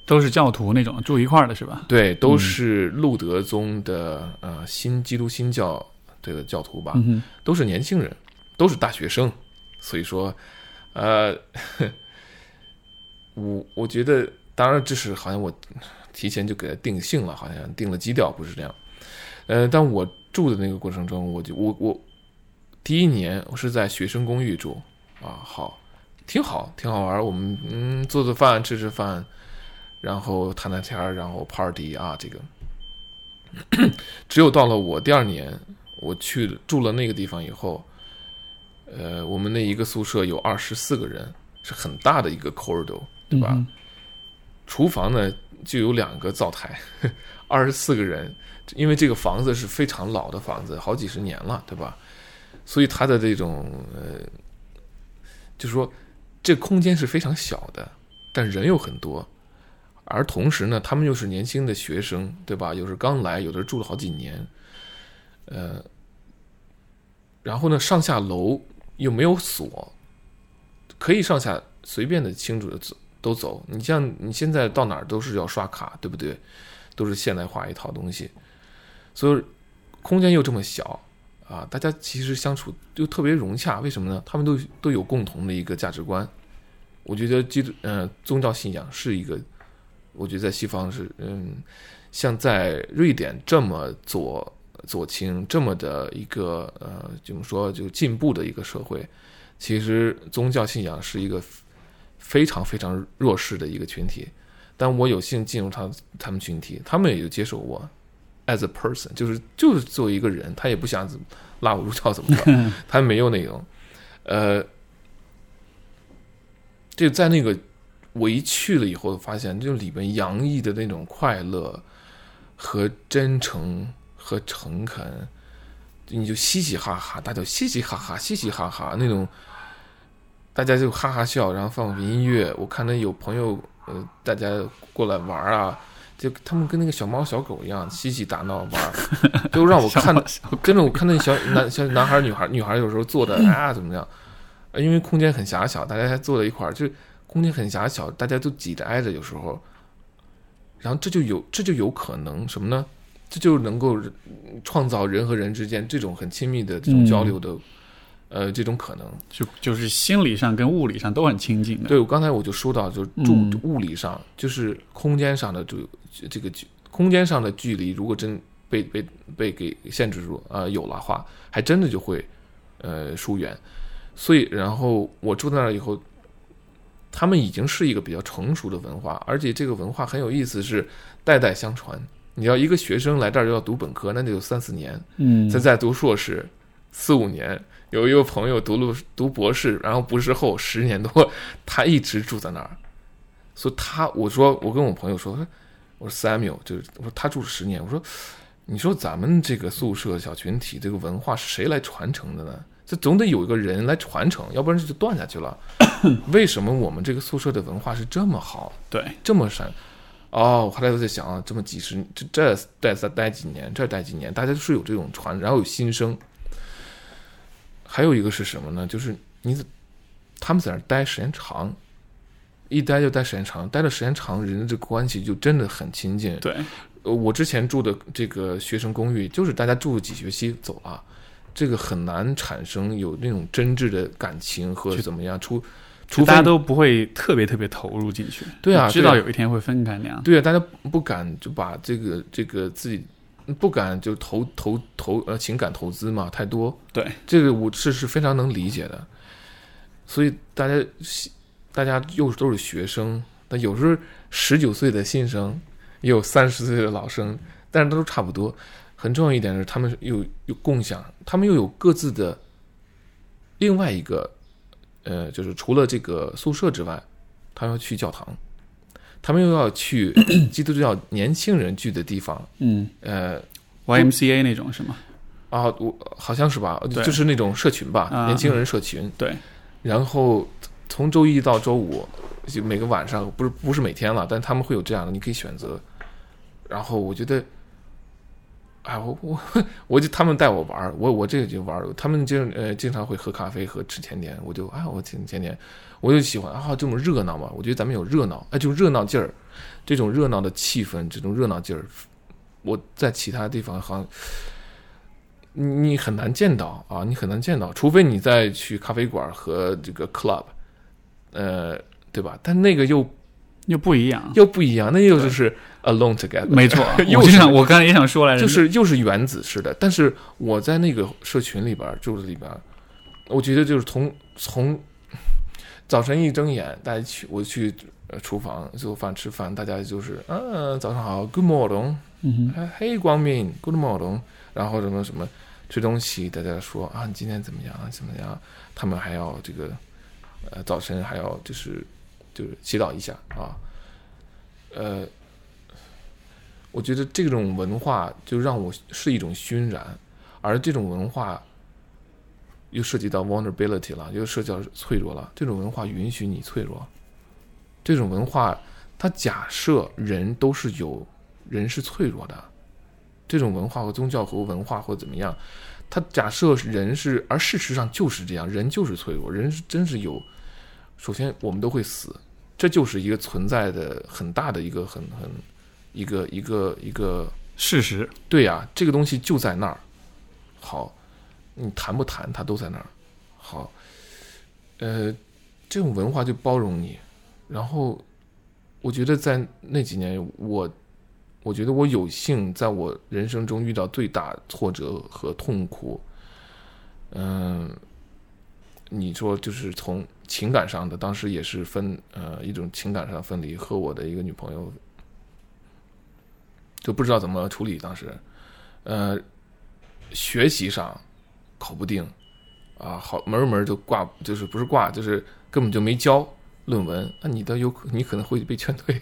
都是教徒那种住一块儿的是吧？对，都是路德宗的呃新基督新教这个教徒吧，都是年轻人，都是大学生，所以说，呃。我我觉得，当然这是好像我提前就给他定性了，好像定了基调，不是这样。呃，但我住的那个过程中，我就我我第一年我是在学生公寓住啊，好，挺好，挺好玩。我们嗯做做饭，吃吃饭，然后谈谈天，然后 party 啊，这个。[coughs] 只有到了我第二年，我去住了那个地方以后，呃，我们那一个宿舍有二十四个人，是很大的一个 corridor。对吧？嗯厨房呢就有两个灶台，[laughs] 二十四个人，因为这个房子是非常老的房子，好几十年了，对吧？所以它的这种呃，就是说这空间是非常小的，但人又很多，而同时呢，他们又是年轻的学生，对吧？又是刚来，有的住了好几年，呃，然后呢，上下楼又没有锁，可以上下随便的清楚的走。都走，你像你现在到哪儿都是要刷卡，对不对？都是现代化一套东西，所以空间又这么小啊，大家其实相处就特别融洽。为什么呢？他们都都有共同的一个价值观。我觉得基督呃宗教信仰是一个，我觉得在西方是嗯，像在瑞典这么左左倾这么的一个呃怎么说就进步的一个社会，其实宗教信仰是一个。非常非常弱势的一个群体，但我有幸进入他他们群体，他们也就接受我，as a person，就是就是作为一个人，他也不想拉我入教怎么着，[laughs] 他没有那种，呃，就在那个我一去了以后，发现就里面洋溢的那种快乐和真诚和诚恳，你就嘻嘻哈哈，大家嘻嘻哈哈，嘻嘻哈哈那种。大家就哈哈笑，然后放音乐。我看到有朋友，呃，大家过来玩啊，就他们跟那个小猫小狗一样嬉戏打闹玩，[laughs] 就让我看，跟着我看那小男小男孩女孩女孩有时候坐的啊怎么样？因为空间很狭小，大家还坐在一块儿，就空间很狭小，大家都挤着挨着，有时候，然后这就有这就有可能什么呢？这就能够创造人和人之间这种很亲密的这种交流的。嗯呃，这种可能就就是心理上跟物理上都很亲近的。对，我刚才我就说到，就是住物理上，就是空间上的就这个距空间上的距离，如果真被被被给限制住啊、呃、有了话，还真的就会呃疏远。所以然后我住在那儿以后，他们已经是一个比较成熟的文化，而且这个文化很有意思，是代代相传。你要一个学生来这儿要读本科，那得有三四年，嗯，再再读硕士四五年。有一个朋友读了读博士，然后博士后十年多，他一直住在那儿。所以他我说我跟我朋友说，我说 Samuel 就是我说他住了十年，我说你说咱们这个宿舍小群体这个文化是谁来传承的呢？这总得有一个人来传承，要不然这就断下去了。[coughs] 为什么我们这个宿舍的文化是这么好，对，这么深？哦，我后来都在想啊，这么几十这这待再待几年，这待几年，大家都是有这种传，然后有新生。还有一个是什么呢？就是你他们在那儿待时间长，一待就待时间长，待的时间长，人的这关系就真的很亲近。对，呃，我之前住的这个学生公寓，就是大家住了几学期走了，这个很难产生有那种真挚的感情和怎么样，除除非大家都不会特别特别投入进去。对啊，知道有一天会分开那样。对啊，大家不敢就把这个这个自己不敢就投投投呃情感投资嘛，太多。对，这个我是是非常能理解的。所以大家大家又都是学生，那有时候十九岁的新生，也有三十岁的老生，但是都差不多。很重要一点是，他们又有共享，他们又有各自的另外一个，呃，就是除了这个宿舍之外，他要去教堂，他们又要去 [clears throat] 基督教年轻人聚的地方，嗯呃，YMCA 那种是吗？啊，我好像是吧，就是那种社群吧，啊年轻人社群。对，然后从周一到周五，就每个晚上不是不是每天了，但他们会有这样的，你可以选择。然后我觉得，哎，我我我就他们带我玩儿，我我这个就玩儿，他们经呃经常会喝咖啡和吃甜点，我就哎我挺甜点，我就喜欢啊这种热闹嘛，我觉得咱们有热闹，哎，就热闹劲儿，这种热闹的气氛，这种热闹劲儿，我在其他地方好像。你你很难见到啊，你很难见到，除非你再去咖啡馆和这个 club，呃，对吧？但那个又又不一样。又不一样，那又就是 alone together，没错，[laughs] 又是我就想，我刚才也想说来着，就是又是原子式的。但是我在那个社群里边儿住的里边，我觉得就是从从早晨一睁眼，大家去我去呃厨房做饭吃饭，大家就是嗯、早上好，Good morning，嗯哼，哎嘿光明，Good morning，然后什么什么吃东西，大家说啊你今天怎么样怎么样？他们还要这个呃早晨还要就是就是祈祷一下啊，呃。我觉得这种文化就让我是一种熏染，而这种文化又涉及到 vulnerability 了，又涉及到脆弱了。这种文化允许你脆弱，这种文化它假设人都是有人是脆弱的，这种文化和宗教和文化或怎么样，它假设人是，而事实上就是这样，人就是脆弱，人是真是有。首先，我们都会死，这就是一个存在的很大的一个很很。一个一个一个事实，对呀、这个东西就在那儿。好，你谈不谈，他都在那儿。好，呃，这种文化就包容你。然后，我觉得在那几年，我我觉得我有幸在我人生中遇到最大挫折和痛苦。嗯、你说就是从情感上的，当时也是分呃一种情感上分离，和我的一个女朋友就不知道怎么处理。当时，呃，学习上考不定啊，好门门就挂，就是不是挂，就是根本就没交论文。那你的有你可能会被劝退，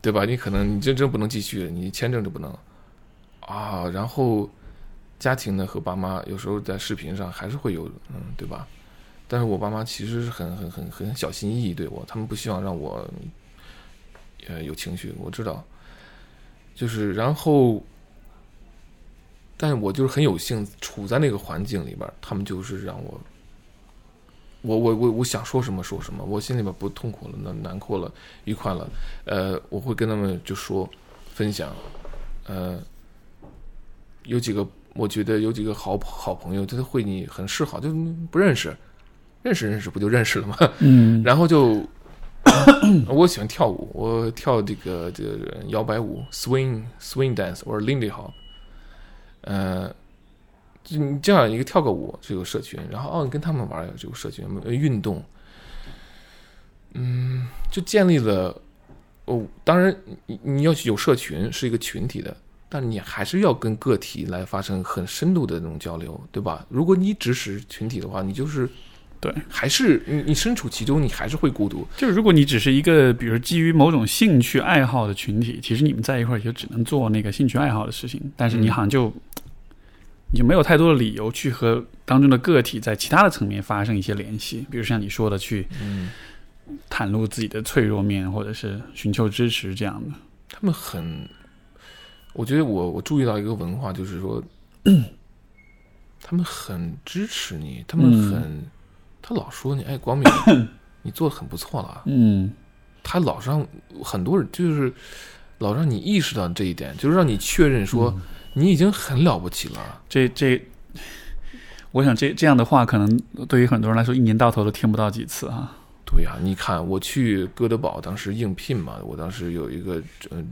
对吧？你可能你真真不能继续，你签证就不能啊。然后家庭呢和爸妈有时候在视频上还是会有，嗯，对吧？但是我爸妈其实是很很很很小心翼翼对我，他们不希望让我呃有情绪，我知道。就是然后，但是我就是很有幸处在那个环境里边，他们就是让我，我我我我想说什么说什么，我心里边不痛苦了，难难过了，愉快了，呃，我会跟他们就说分享，呃，有几个我觉得有几个好好朋友，他会你很示好，就不认识，认识认识不就认识了吗？嗯，[laughs] 然后就我喜欢跳舞，我跳这个这个摇摆舞，swing swing dance 或者 Lindy Hop，呃，就你这样一个跳个舞这个社群，然后哦，你跟他们玩有这个社群，运动，嗯，就建立了。哦，当然你你要有社群是一个群体的，但你还是要跟个体来发生很深度的那种交流，对吧？如果你只是群体的话，你就是对，还是你你身处其中，你还是会孤独。就是如果你只是一个，比如基于某种兴趣爱好的群体，其实你们在一块儿就只能做那个兴趣爱好的事情，但是你好像就、你就没有太多的理由去和当中的个体在其他的层面发生一些联系，比如像你说的去嗯，袒露自己的脆弱面，或者是寻求支持这样的。他们很，我觉得我我注意到一个文化，就是说，[clears throat] 他们很支持你，他们很，他老说你，哎，光明，[coughs] 你做的很不错了。嗯他老让很多人就是老让你意识到这一点，就是让你确认说你已经很了不起了。这这，我想这这样的话，可能对于很多人来说，一年到头都听不到几次啊。对呀、你看我去哥德堡当时应聘嘛，我当时有一个呃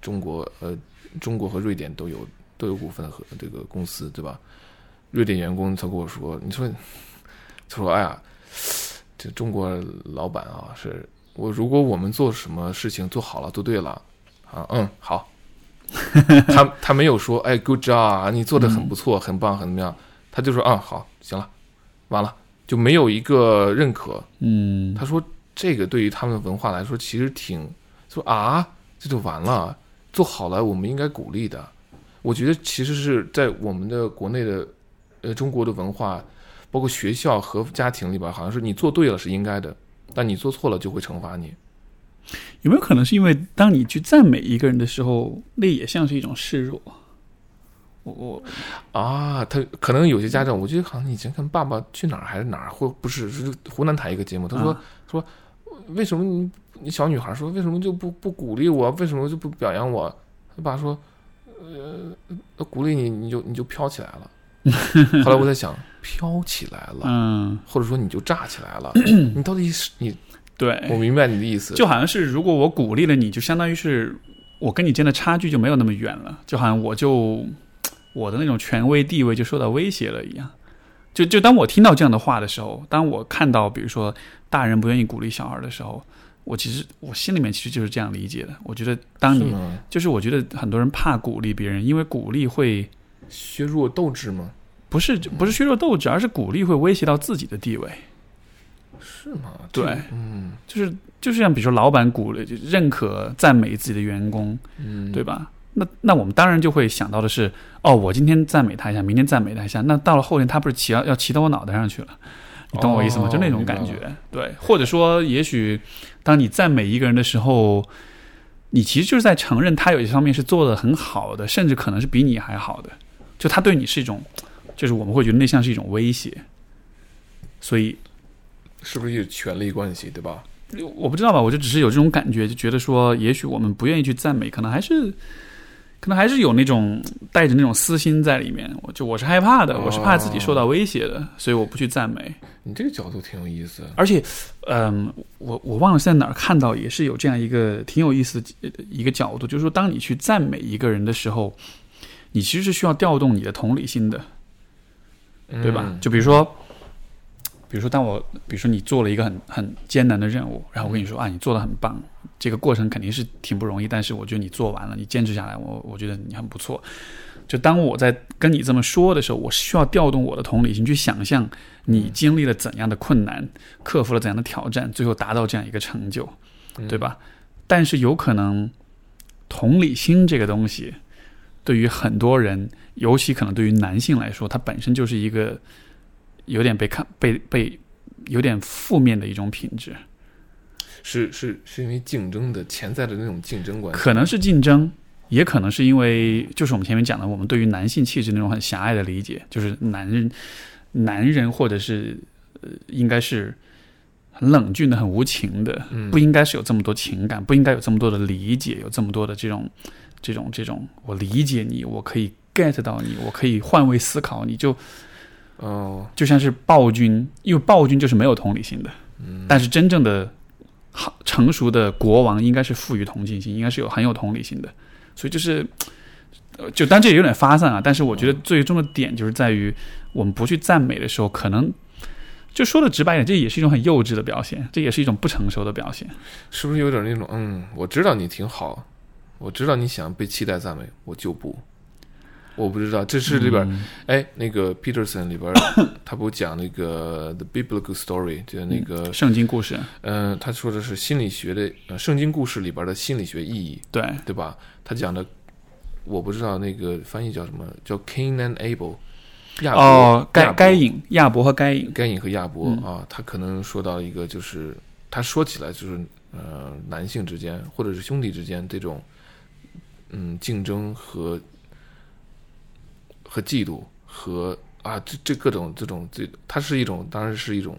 中国呃中国和瑞典都有都有股份和这个公司对吧？瑞典员工他跟我说，你说他说哎呀，这中国老板啊，是我如果我们做什么事情做好了做对了啊，嗯好，[laughs] 他他没有说哎 good job 啊，你做的很不错，很棒，很怎么样，他就说啊好行了，完了就没有一个认可。嗯他说这个对于他们文化来说其实挺说啊这就完了，做好了我们应该鼓励的。我觉得其实是在我们的国内的呃中国的文化，包括学校和家庭里边，好像是你做对了是应该的，但你做错了就会惩罚你。有没有可能是因为当你去赞美一个人的时候，那也像是一种示弱？我我啊，他可能有些家长，我记得好像以前看《爸爸去哪儿》还是哪儿，或不是是湖南台一个节目，他说、啊说为什么你你小女孩说为什么就不不鼓励我，为什么就不表扬我？他爸说，呃，鼓励你你就你就飘起来了。后来我在想，飘起来了，嗯，或者说你就炸起来了，[clears throat] 你到底是你？对，我明白你的意思，就好像是如果我鼓励了你，就相当于是我跟你之间的差距就没有那么远了，就好像我就我的那种权威地位就受到威胁了一样。就就当我听到这样的话的时候，当我看到比如说大人不愿意鼓励小孩的时候，我其实我心里面其实就是这样理解的。我觉得当你是？就是我觉得很多人怕鼓励别人，因为鼓励会削弱斗志吗？不是不是削弱斗志，而是鼓励会威胁到自己的地位。是吗？对嗯就是就是像比如说老板鼓励、认可、赞美自己的员工，嗯，对吧？那那我们当然就会想到的是，哦，我今天赞美他一下，明天赞美他一下，那到了后天他不是骑要要骑到我脑袋上去了？你懂我意思吗？哦就那种感觉，对。或者说，也许当你赞美一个人的时候，你其实就是在承认他有一方面是做的很好的，甚至可能是比你还好的，就他对你是一种，就是我们会觉得那像是一种威胁。所以是不是有权力关系，对吧？我不知道吧，我就只是有这种感觉，就觉得说，也许我们不愿意去赞美，可能还是，可能还是有那种带着那种私心在里面。我就我是害怕的，哦我是怕自己受到威胁的，所以我不去赞美。你这个角度挺有意思。而且，嗯，我我忘了是在哪儿看到，也是有这样一个挺有意思的呃一个角度，就是说，当你去赞美一个人的时候，你其实是需要调动你的同理心的。对吧？嗯就比如说，比如说，当我比如说你做了一个很很艰难的任务，然后我跟你说啊，你做的很棒，这个过程肯定是挺不容易，但是我觉得你做完了，你坚持下来，我我觉得你很不错。就当我在跟你这么说的时候，我需要调动我的同理心去想象你经历了怎样的困难，克服了怎样的挑战，最后达到这样一个成就，对吧？但是有可能同理心这个东西，对于很多人，尤其可能对于男性来说，它本身就是一个有点被看被被有点负面的一种品质，是是是因为竞争的潜在的那种竞争关系，可能是竞争，也可能是因为就是我们前面讲的，我们对于男性气质那种很狭隘的理解，就是男人男人或者是呃应该是很冷峻的、很无情的，嗯不应该是有这么多情感，不应该有这么多的理解，有这么多的这种、这种、这种，我理解你，我可以 get 到你，我可以换位思考，你就哦，就像是暴君，因为暴君就是没有同理心的，嗯。但是真正的好成熟的国王应该是富于同情心，应该是有很有同理心的，所以就是呃就当然这也有点发散啊，但是我觉得最终的点就是在于，我们不去赞美的时候，可能就说的直白一点，这也是一种很幼稚的表现，这也是一种不成熟的表现。是不是有点那种嗯，我知道你挺好，我知道你想被期待赞美，我就不。我不知道，这是里边，嗯哎，那个 Peterson 里边，他不讲那个 The Biblical Story，就是那个，圣经故事，嗯、他说的是心理学的，呃，圣经故事里边的心理学意义，对，对吧？他讲的，我不知道那个翻译叫什么，叫 Cain and Abel，亚伯，哦，该该隐亚伯和该隐，该隐和亚伯、嗯啊，他可能说到一个，就是他说起来就是呃，男性之间或者是兄弟之间这种嗯竞争和和嫉妒和啊，这这各种这种这，它是一种，当然是一种，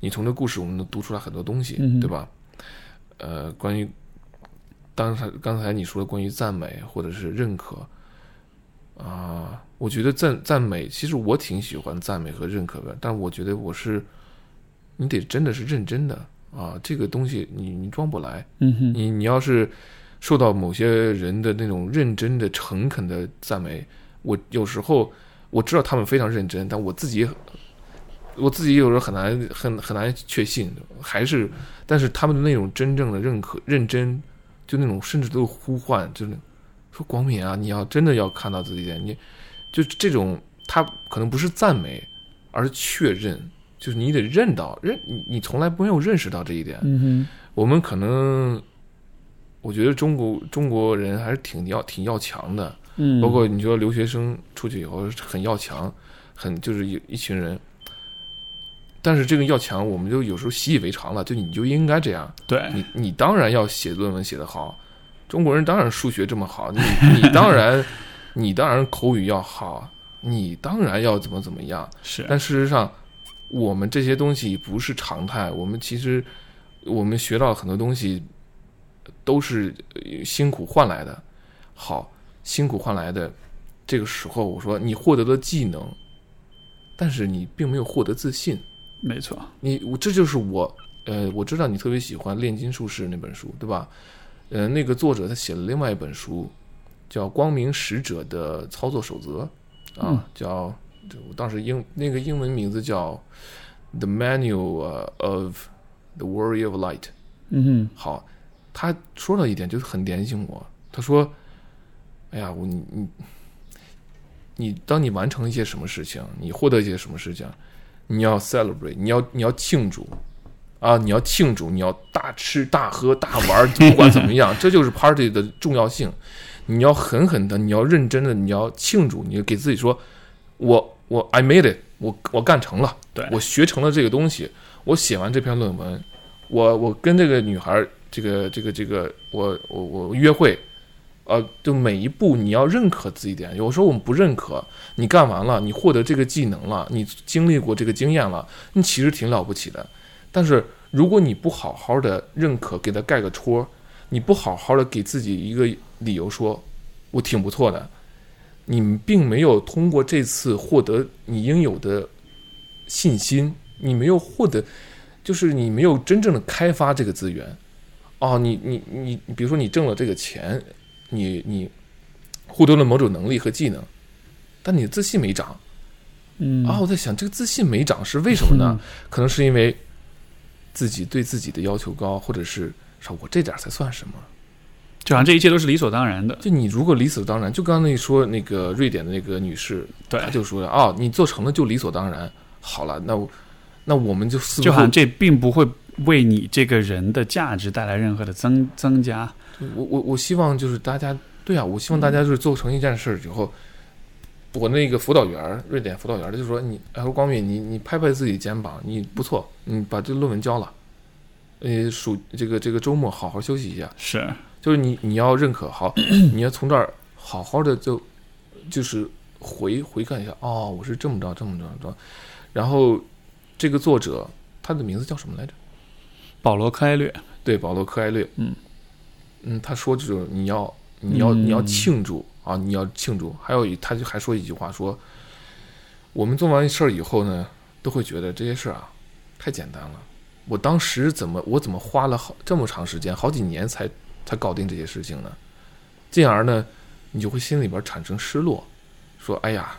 你从这故事我们能读出来很多东西，嗯对吧？呃，关于当才刚才你说的关于赞美或者是认可啊、我觉得赞赞美，其实我挺喜欢赞美和认可的，但我觉得我是你得真的是认真的啊，这个东西你你装不来，嗯哼，你你要是受到某些人的那种认真的、诚恳的赞美，我有时候我知道他们非常认真，但我自己我自己有时候很难很很难确信，还是但是他们的那种真正的认可、认真，就那种甚至都有呼唤，就是说广敏啊，你要真的要看到自己你就这种他可能不是赞美，而是确认，就是你得认到认你你从来没有认识到这一点，我们可能，我觉得中国中国人还是挺要挺要强的，嗯，包括你说留学生出去以后很要强，很就是一一群人。但是这个要强，我们就有时候习以为常了，就你就应该这样，对，你你当然要写论文写得好，中国人当然数学这么好，你你当然 [laughs] 你当然口语要好，你当然要怎么怎么样，是，但事实上，我们这些东西不是常态。我们其实，我们学到很多东西，都是呃辛苦换来的。好，辛苦换来的，这个时候我说你获得了技能，但是你并没有获得自信。没错，你我这就是我，呃，我知道你特别喜欢《炼金术士》那本书，对吧？呃，那个作者他写了另外一本书，叫《光明使者的操作守则》啊，嗯叫我当时英那个英文名字叫《The Manual 呃 of the Warrior of Light》。嗯哼，好，他说了一点就是很点醒我，他说：“哎呀，我你你你，当你完成一些什么事情，你获得一些什么事情，你要 celebrate，你要你要庆祝啊，你要庆祝，你要大吃大喝大玩，不管怎么样，这就是 party 的重要性。你要狠狠的，你要认真的，你要庆祝，你给自己说，我我 I made it，我我干成了。”对，我学成了这个东西，我写完这篇论文，我我跟这个女孩儿，这个这个这个，我我我约会，呃，就每一步你要认可自己点。有时候我们不认可，你干完了，你获得这个技能了，你经历过这个经验了，你其实挺了不起的。但是如果你不好好的认可，给他盖个戳，你不好好的给自己一个理由说，我挺不错的，你并没有通过这次获得你应有的信心，你没有获得，就是你没有真正的开发这个资源。哦，你你你，比如说你挣了这个钱，你你获得了某种能力和技能，但你的自信没长。嗯啊，我在想这个自信没长是为什么呢？可能是因为自己对自己的要求高，或者是说我这点儿才算什么？就好像这一切都是理所当然的，就你如果理所当然，就刚刚那说那个瑞典的那个女士，对她，就说了啊，你做成了就理所当然。好了，那我那我们就似乎就好像这并不会为你这个人的价值带来任何的增增加。我我我希望就是大家对啊，我希望大家就是做成一件事儿以后，我那个辅导员儿，瑞典辅导员儿就说你，哎，说光敏，你你拍拍自己肩膀，你不错，你把这论文交了，呃，暑这个这个周末好好休息一下，是，就是你你要认可好，[coughs] 你要从这儿好好的就就是回回看一下，哦，我是这么着这么着这么着，然后这个作者他的名字叫什么来着？保罗·克埃略，对，保罗·科埃略。嗯嗯，他说就是你要你要你要嗯庆祝啊，你要庆祝。还有一，他就还说一句话说，我们做完事儿以后呢，都会觉得这些事儿啊太简单了。我当时怎么我怎么花了好这么长时间，好几年才才搞定这些事情呢？进而呢，你就会心里边产生失落，说：“哎呀，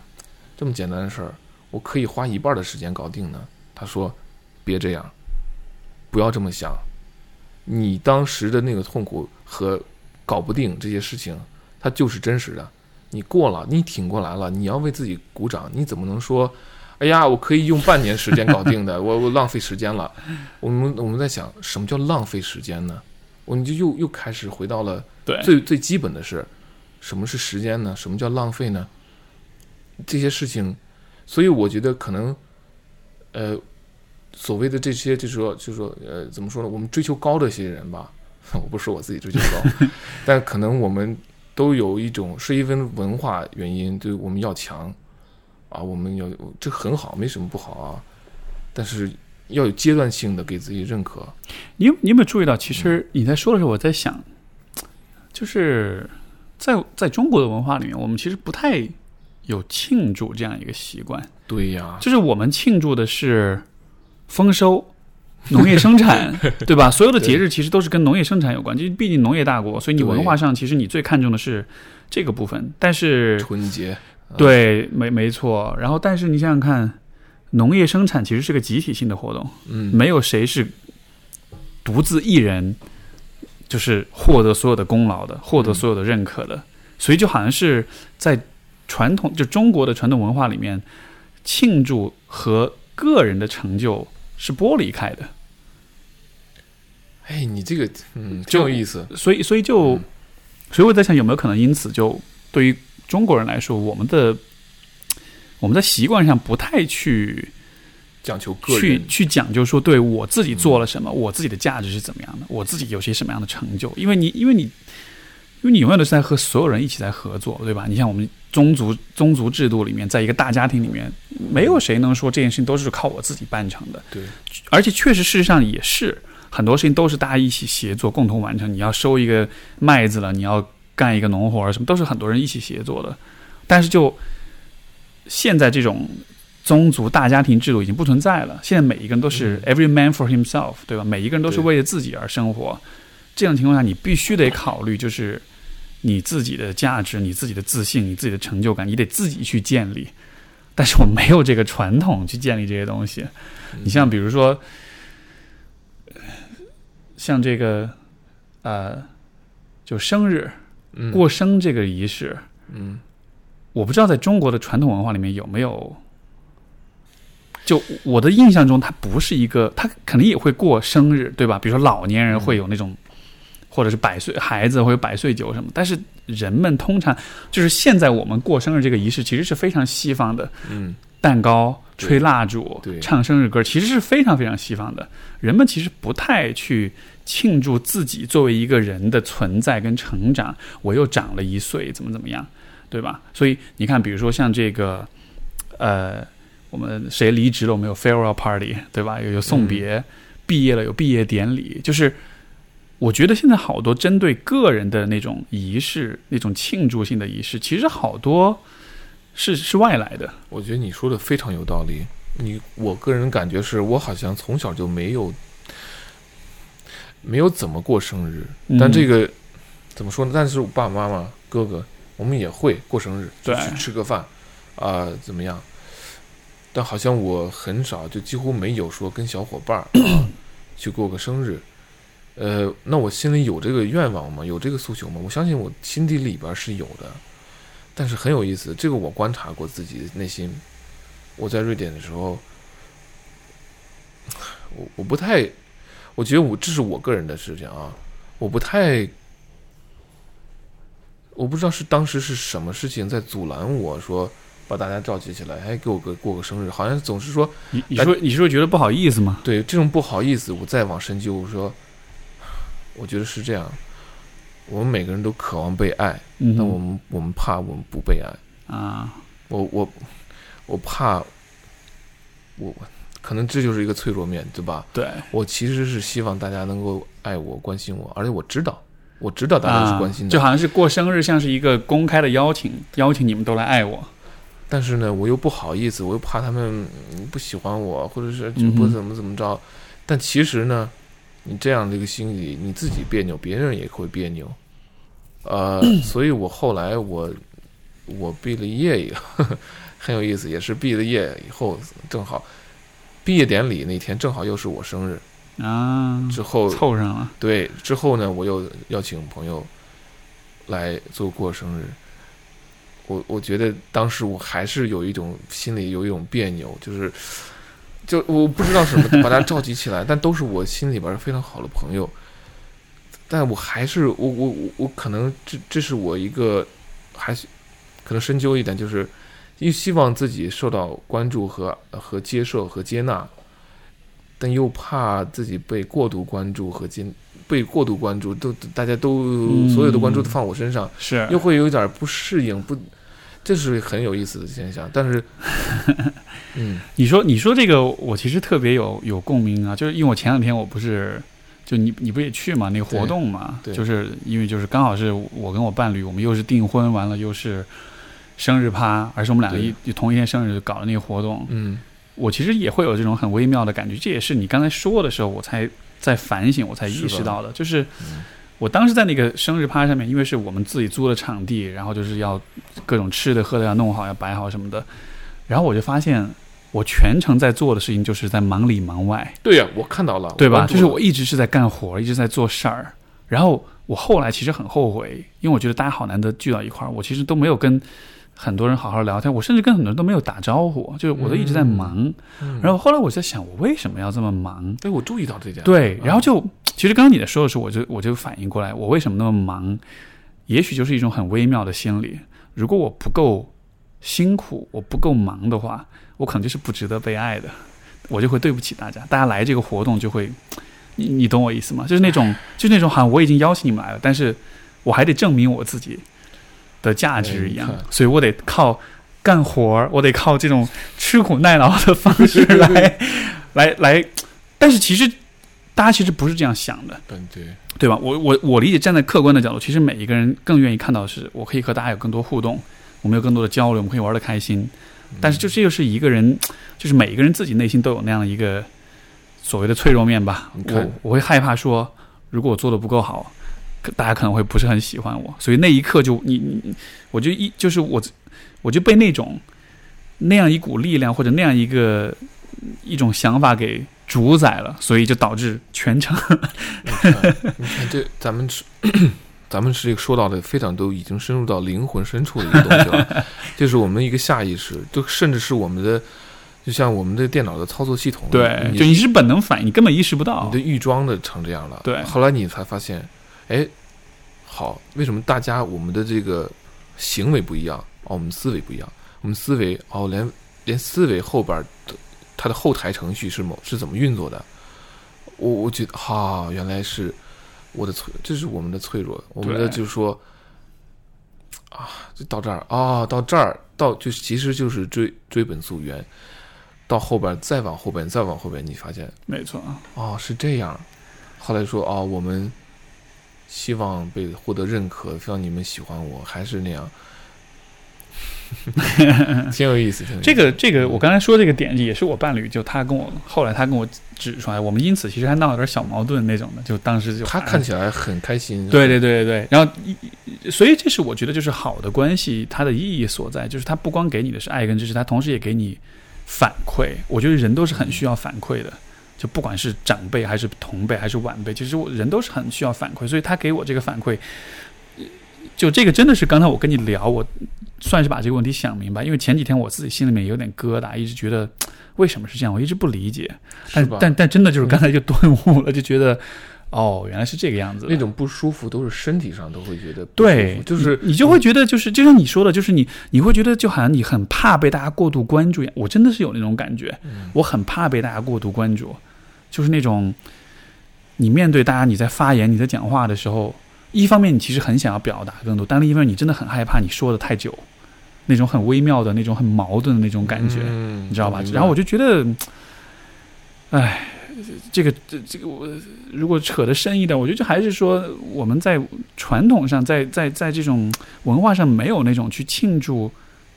这么简单的事儿，我可以花一半的时间搞定呢。”他说：“别这样，不要这么想。你当时的那个痛苦和搞不定这些事情，它就是真实的。你过了，你挺过来了，你要为自己鼓掌。你怎么能说，哎呀，我可以用半年时间搞定的？[laughs] 我我浪费时间了。我们我们在想，什么叫浪费时间呢？我们就又又开始回到了，最最基本的是，什么是时间呢？什么叫浪费呢？这些事情，所以我觉得可能，呃，所谓的这些，就是说，就是说，呃，怎么说呢？我们追求高的一些人吧，[laughs] 我不是说我自己追求高，[laughs] 但可能我们都有一种是因为文化原因，对我们要强啊，我们要这很好，没什么不好啊，但是要有阶段性的给自己认可。你有你有没有注意到？其实你在说的时候，我在想，就是在在中国的文化里面，我们其实不太有庆祝这样一个习惯。对呀，就是我们庆祝的是丰收、农业生产，[laughs] 对吧？所有的节日其实都是跟农业生产有关，就毕竟农业大国，所以你文化上其实你最看重的是这个部分。但是，春节，啊对，没没错。然后，但是你想想看，农业生产其实是个集体性的活动，嗯，没有谁是独自一人就是获得所有的功劳的，获得所有的认可的。所以就好像是在传统就中国的传统文化里面，庆祝和个人的成就是剥离开的。哎，你这个，嗯，就挺有意思。所以，所以就，嗯所以我在想，有没有可能因此就对于中国人来说，我们的我们在习惯上不太去讲求个去人，去讲究说，对我自己做了什么，我自己的价值是怎么样的，我自己有些什么样的成就。因为你，因为你，因为你永远都是在和所有人一起在合作，对吧？你像我们宗族宗族制度里面，在一个大家庭里面，没有谁能说这件事情都是靠我自己办成的。对，而且确实事实上也是很多事情都是大家一起协作共同完成。你要收一个麦子了，你要干一个农活儿，什么都是很多人一起协作的。但是就现在这种宗族大家庭制度已经不存在了，现在每一个人都是 every man for himself，对吧？每一个人都是为了自己而生活。这样的情况下，你必须得考虑就是你自己的价值、你自己的自信、你自己的成就感，你得自己去建立。但是我没有这个传统去建立这些东西。你像比如说，像这个呃，就生日嗯，过生这个仪式，嗯，我不知道在中国的传统文化里面有没有。就我的印象中，它不是一个，它肯定也会过生日，对吧？比如说老年人会有那种，或者是百岁孩子或者百岁酒什么。但是人们通常就是现在我们过生日这个仪式，其实是非常西方的，嗯，蛋糕、吹蜡烛对、唱生日歌，其实是非常非常西方的。人们其实不太去庆祝自己作为一个人的存在跟成长，我又长了一岁，怎么怎么样，对吧？所以你看，比如说像这个，呃，我们谁离职了，我们有 farewell party，对吧？有有送别，毕业了有毕业典礼，就是。我觉得现在好多针对个人的那种仪式、那种庆祝性的仪式，其实好多是是外来的。我觉得你说的非常有道理。你我个人感觉是我好像从小就没有没有怎么过生日，嗯但这个怎么说呢？但是我爸爸妈妈、哥哥，我们也会过生日，就对去吃个饭啊、怎么样？但好像我很少，就几乎没有说跟小伙伴儿、啊、去过个生日。呃，那我心里有这个愿望吗？有这个诉求吗？我相信我心底里边是有的，但是很有意思，这个我观察过自己的内心。我在瑞典的时候，我我不太，我觉得我这是我个人的事情啊，我不太，我不知道是当时是什么事情在阻拦我说把大家召集起来，哎给我个过个生日，好像总是说你你说你是会觉得不好意思吗？对这种不好意思，我再往深究，我说，我觉得是这样，我们每个人都渴望被爱，嗯，但我们我们怕我们不被爱，啊，我我我怕，我我可能这就是一个脆弱面，对吧？对，我其实是希望大家能够爱我、关心我，而且我知道，我知道大家是关心啊，的，就好像是过生日，像是一个公开的邀请，邀请你们都来爱我。但是呢，我又不好意思，我又怕他们嗯不喜欢我，或者是就不怎么怎么着。但其实呢，你这样的一个心理，你自己别扭，别人也会别扭。呃，[coughs] 所以我后来我我毕了业以后很有意思，也是毕了业以后正好毕业典礼那天正好又是我生日，啊，之后凑上了，对之后呢，我又邀请朋友来做过生日。我我觉得当时我还是有一种心里有一种别扭，就是就我不知道什么 [laughs] 把他召集起来，但都是我心里边非常好的朋友，但我还是我我我我可能这这是我一个还是可能深究一点，就是又希望自己受到关注和和接受和接纳，但又怕自己被过度关注和接被过度关注，都大家都、嗯。所有的关注都放我身上，是。又会有一点不适应，不，这是很有意思的现象。但是，[laughs] 嗯，你说你说这个，我其实特别有有共鸣啊，就是因为我前两天我不是。就你你不也去嘛那个活动嘛，就是因为就是刚好是我跟我伴侣，我们又是订婚完了又是生日趴，而是我们两个一同一天生日搞的那个活动，嗯，我其实也会有这种很微妙的感觉，这也是你刚才说的时候，我才在反省，我才意识到的，就是嗯我当时在那个生日趴上面，因为是我们自己租的场地，然后就是要各种吃的喝的要弄好，要摆好什么的，然后我就发现我全程在做的事情就是在忙里忙外，对呀、我看到了，对吧？就是我一直是在干活，一直在做事儿，然后我后来其实很后悔，因为我觉得大家好难得聚到一块儿，我其实都没有跟很多人好好聊天，我甚至跟很多人都没有打招呼，就是我都一直在忙。嗯然后后来我在想，我为什么要这么忙？哎，我注意到这点，对，嗯然后就其实刚刚你在说的时候，我就我就反应过来，我为什么那么忙？也许就是一种很微妙的心理。如果我不够辛苦，我不够忙的话，我可能就是不值得被爱的，我就会对不起大家。大家来这个活动就会，你你懂我意思吗？就是那种就是那种好像我已经邀请你们来了，但是我还得证明我自己的价值一样所以我得靠干活儿，我得靠这种吃苦耐劳的方式来来来。但是其实大家其实不是这样想的，对对，对吧？我我我理解，站在客观的角度，其实每一个人更愿意看到的是，我可以和大家有更多互动，我们有更多的交流，我们可以玩的开心。但是就这就是一个人，就是每一个人自己内心都有那样的一个所谓的脆弱面吧。我我会害怕说，如果我做的不够好，大家可能会不是很喜欢我，所以那一刻就你你，我就一就是我我就被那种那样一股力量或者那样一个一种想法给主宰了，所以就导致全程你看，你看这咱们是。[clears throat] 咱们是这个说到的非常都已经深入到灵魂深处的一个东西了，[laughs] 就是我们一个下意识，就甚至是我们的，就像我们的电脑的操作系统，对，你就你是本能反应，你根本意识不到你的。预装的成这样了。对后来你才发现，哎，好，为什么大家我们的这个行为不一样？哦，我们思维不一样，我们思维哦，连连思维后边的它的后台程序是某是怎么运作的？我我觉得哈、原来是我的脆，这是我们的脆弱，我们的就是说。啊，就到这儿啊，到这儿，到就其实就是追追本溯源，到后边再往后边，再往后边，你发现没错，哦，是这样。后来说啊，我们希望被获得认可，希望你们喜欢我，还是那样，[laughs] 挺有意思。这个这个，我刚才说这个点也是我伴侣，就他跟我后来他跟我指出来，我们因此其实还闹了点小矛盾那种的，就当时就他看起来很开心。对对对对对，然后一所以这是我觉得就是好的关系它的意义所在，就是他不光给你的是爱跟支持，他同时也给你反馈。我觉得人都是很需要反馈的，就不管是长辈还是同辈还是晚辈，其实我人都是很需要反馈，所以他给我这个反馈，呃就这个真的是刚才我跟你聊，我算是把这个问题想明白，因为前几天我自己心里面有点疙瘩，一直觉得 [tsk] 为什么是这样，我一直不理解，但？但但真的就是刚才就顿悟了，就觉得哦，原来是这个样子。那种不舒服都是身体上都会觉得不舒服对，就是你你就会觉得，就是就像你说的，就是你你会觉得，就好像你很怕被大家过度关注一样。我真的是有那种感觉，嗯我很怕被大家过度关注，就是那种你面对大家，你在发言、你在讲话的时候，一方面你其实很想要表达更多，但另一方面你真的很害怕你说的太久，那种很微妙的那种很矛盾的那种感觉。嗯你知道吧然后我就觉得，哎，这个这这个我如果扯得深一点，我觉得就还是说我们在传统上，在在在这种文化上没有那种去庆祝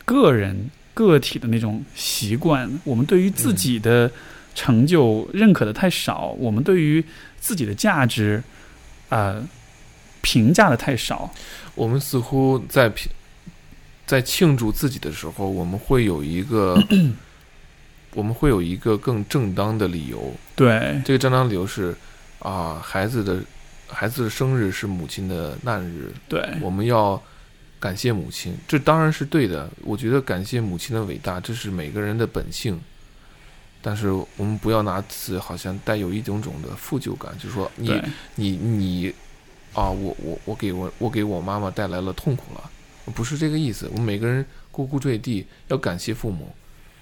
个人个体的那种习惯。我们对于自己的成就认可的太少，我们对于自己的价值啊。评价的太少。我们似乎在评在庆祝自己的时候，我们会有一个 [clears throat] 我们会有一个更正当的理由。对，这个正当理由是啊，孩子的孩子的生日是母亲的难日，对，我们要感谢母亲，这当然是对的。我觉得感谢母亲的伟大，这是每个人的本性。但是我们不要拿此好像带有一种种的负疚感，就是说你，你你啊，我我我给我我给我妈妈带来了痛苦了，不是这个意思。我们每个人呱呱坠地，要感谢父母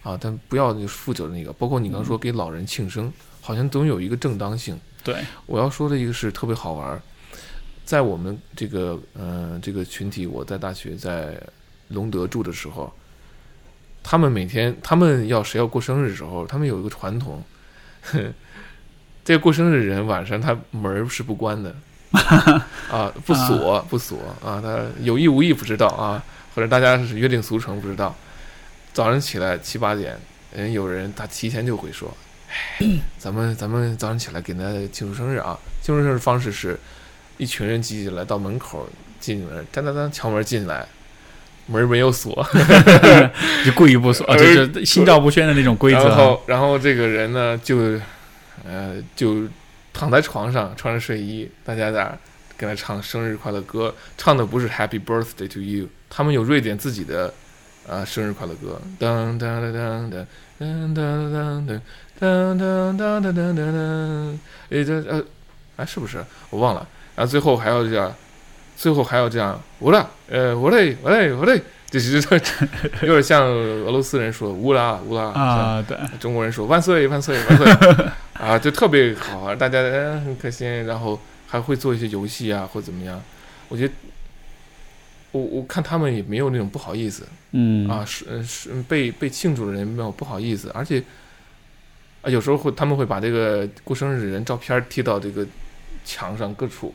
啊，但不要就是负责的那个。包括你刚说给老人庆生，好像总有一个正当性。对，我要说的一个是特别好玩儿，在我们这个呃这个群体，我在大学在隆德住的时候，他们每天他们要谁要过生日的时候，他们有一个传统，[laughs] 这个过生日的人晚上他门是不关的 [laughs] 啊，不锁不锁啊，他有意无意不知道啊，或者大家是约定俗成不知道，早上起来七八点，人有人他提前就会说。咱们咱们早上起来给他庆祝生日啊！庆祝生日方式是，一群人挤起来到门口进门，当当当敲门进来，门没有锁，[laughs] 就故意不锁，[laughs] 呃就是心照不宣的那种规则啊。然后然后这个人呢就，呃就躺在床上穿着睡衣，大家在那跟他唱生日快乐歌，唱的不是 Happy Birthday to You，他们有瑞典自己的啊、生日快乐歌，当当当当当当当当当。当当当当当，诶，这呃，哎，是不是？我忘了。然后最后还要这样，最后还要这样，乌拉，呃，乌嘞，乌嘞，乌嘞，就是有点像俄罗斯人说乌拉乌拉，啊，对，中国人说万岁万岁万岁，啊，就特别好玩，大家嗯很开心，然后还会做一些游戏啊，或怎么样。我觉得，我我看他们也没有那种不好意思嗯啊，是呃是被被庆祝的人没有不好意思，而且。啊，有时候会他们会把这个过生日的人照片贴到这个墙上各处，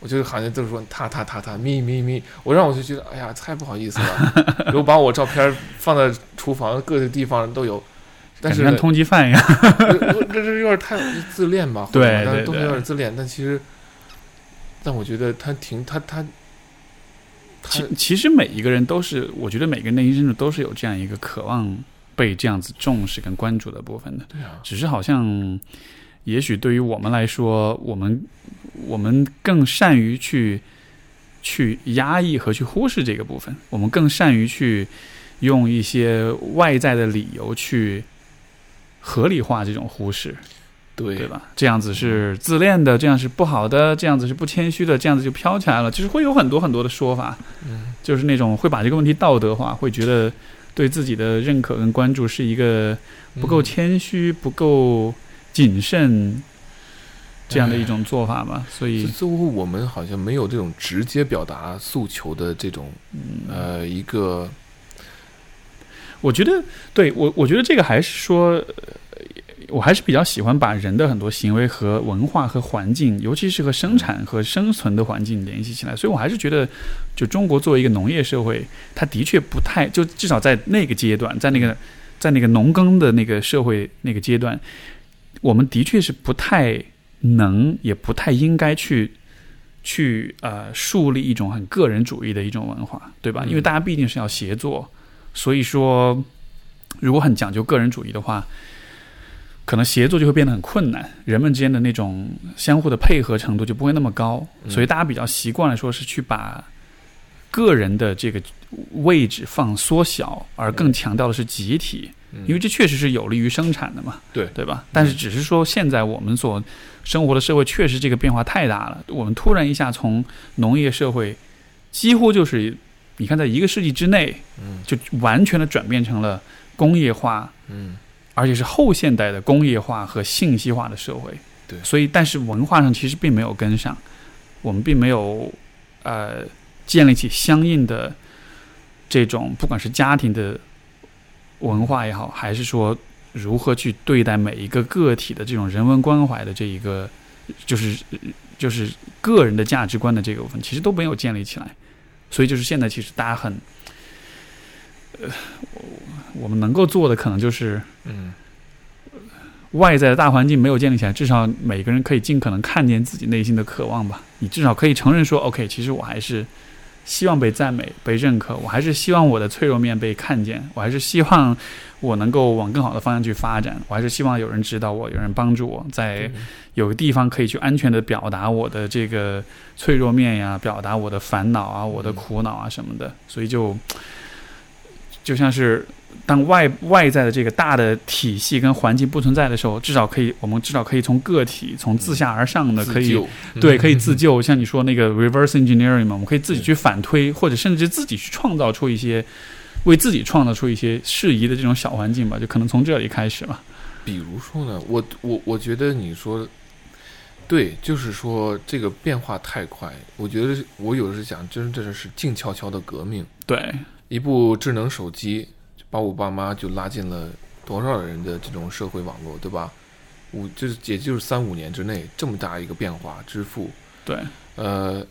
我就好像就是说他他他他咪咪咪，我让我就觉得哎呀太不好意思了，[laughs] 如果把我照片放在厨房各个地方都有，但是感觉像通缉犯一样。我这是有点太自恋吧，对对但是都是有对点自恋，但其实，但我觉得他挺他他他其其实每一个人都是，我觉得每个人内心深处都是有这样一个渴望被这样子重视跟关注的部分的。对啊，只是好像，也许对于我们来说，我们我们更善于去去压抑和去忽视这个部分，我们更善于去用一些外在的理由去合理化这种忽视，对对吧？这样子是自恋的，这样是不好的，这样子是不谦虚的，这样子就飘起来了。就是会有很多很多的说法，嗯，就是那种会把这个问题道德化，会觉得对自己的认可跟关注是一个不够嗯谦虚、不够谨慎这样的一种做法吧。所以，似乎我们好像没有这种直接表达诉求的这种呃一个我觉得，对我，我觉得这个还是说，呃我还是比较喜欢把人的很多行为和文化和环境，尤其是和生产和生存的环境联系起来。所以我还是觉得，就中国作为一个农业社会，它的确不太，就至少在那个阶段，在那个在那个农耕的那个社会那个阶段，我们的确是不太能，也不太应该去。去呃树立一种很个人主义的一种文化，对吧？嗯因为大家毕竟是要协作，所以说，如果很讲究个人主义的话，可能协作就会变得很困难，人们之间的那种相互的配合程度就不会那么高，嗯。所以大家比较习惯了说是去把个人的这个位置放缩小，而更强调的是集体，嗯。因为这确实是有利于生产的嘛，对。对吧？但是只是说现在我们所生活的社会确实这个变化太大了，我们突然一下从农业社会几乎就是你看在一个世纪之内，嗯就完全的转变成了工业化，嗯而且是后现代的工业化和信息化的社会。对所以但是文化上其实并没有跟上，我们并没有呃建立起相应的这种不管是家庭的文化也好，还是说如何去对待每一个个体的这种人文关怀的这一个，就是就是个人的价值观的这个部分，其实都没有建立起来。所以就是现在其实大家很，呃，我我们能够做的可能就是嗯外在的大环境没有建立起来，至少每个人可以尽可能看见自己内心的渴望吧。你至少可以承认说，OK，其实我还是希望被赞美、被认可，我还是希望我的脆弱面被看见，我还是希望我能够往更好的方向去发展，我还是希望有人指导我，有人帮助我，在有个地方可以去安全的表达我的这个脆弱面呀，表达我的烦恼啊、我的苦恼啊什么的。所以就就像是。当外外在的这个大的体系跟环境不存在的时候，至少可以，我们至少可以从个体，从自下而上的可以，对，可以自救。像你说那个 reverse engineering 嘛，我们可以自己去反推，或者甚至自己去创造出一些，为自己创造出一些适宜的这种小环境吧，就可能从这里开始吧。比如说呢，我我我觉得你说对，就是说这个变化太快，我觉得我有的是想，真的是静悄悄的革命。对，一部智能手机。把我爸妈就拉进了多少人的这种社会网络，对吧？五就是也就是三五年之内这么大一个变化，支付对，呃，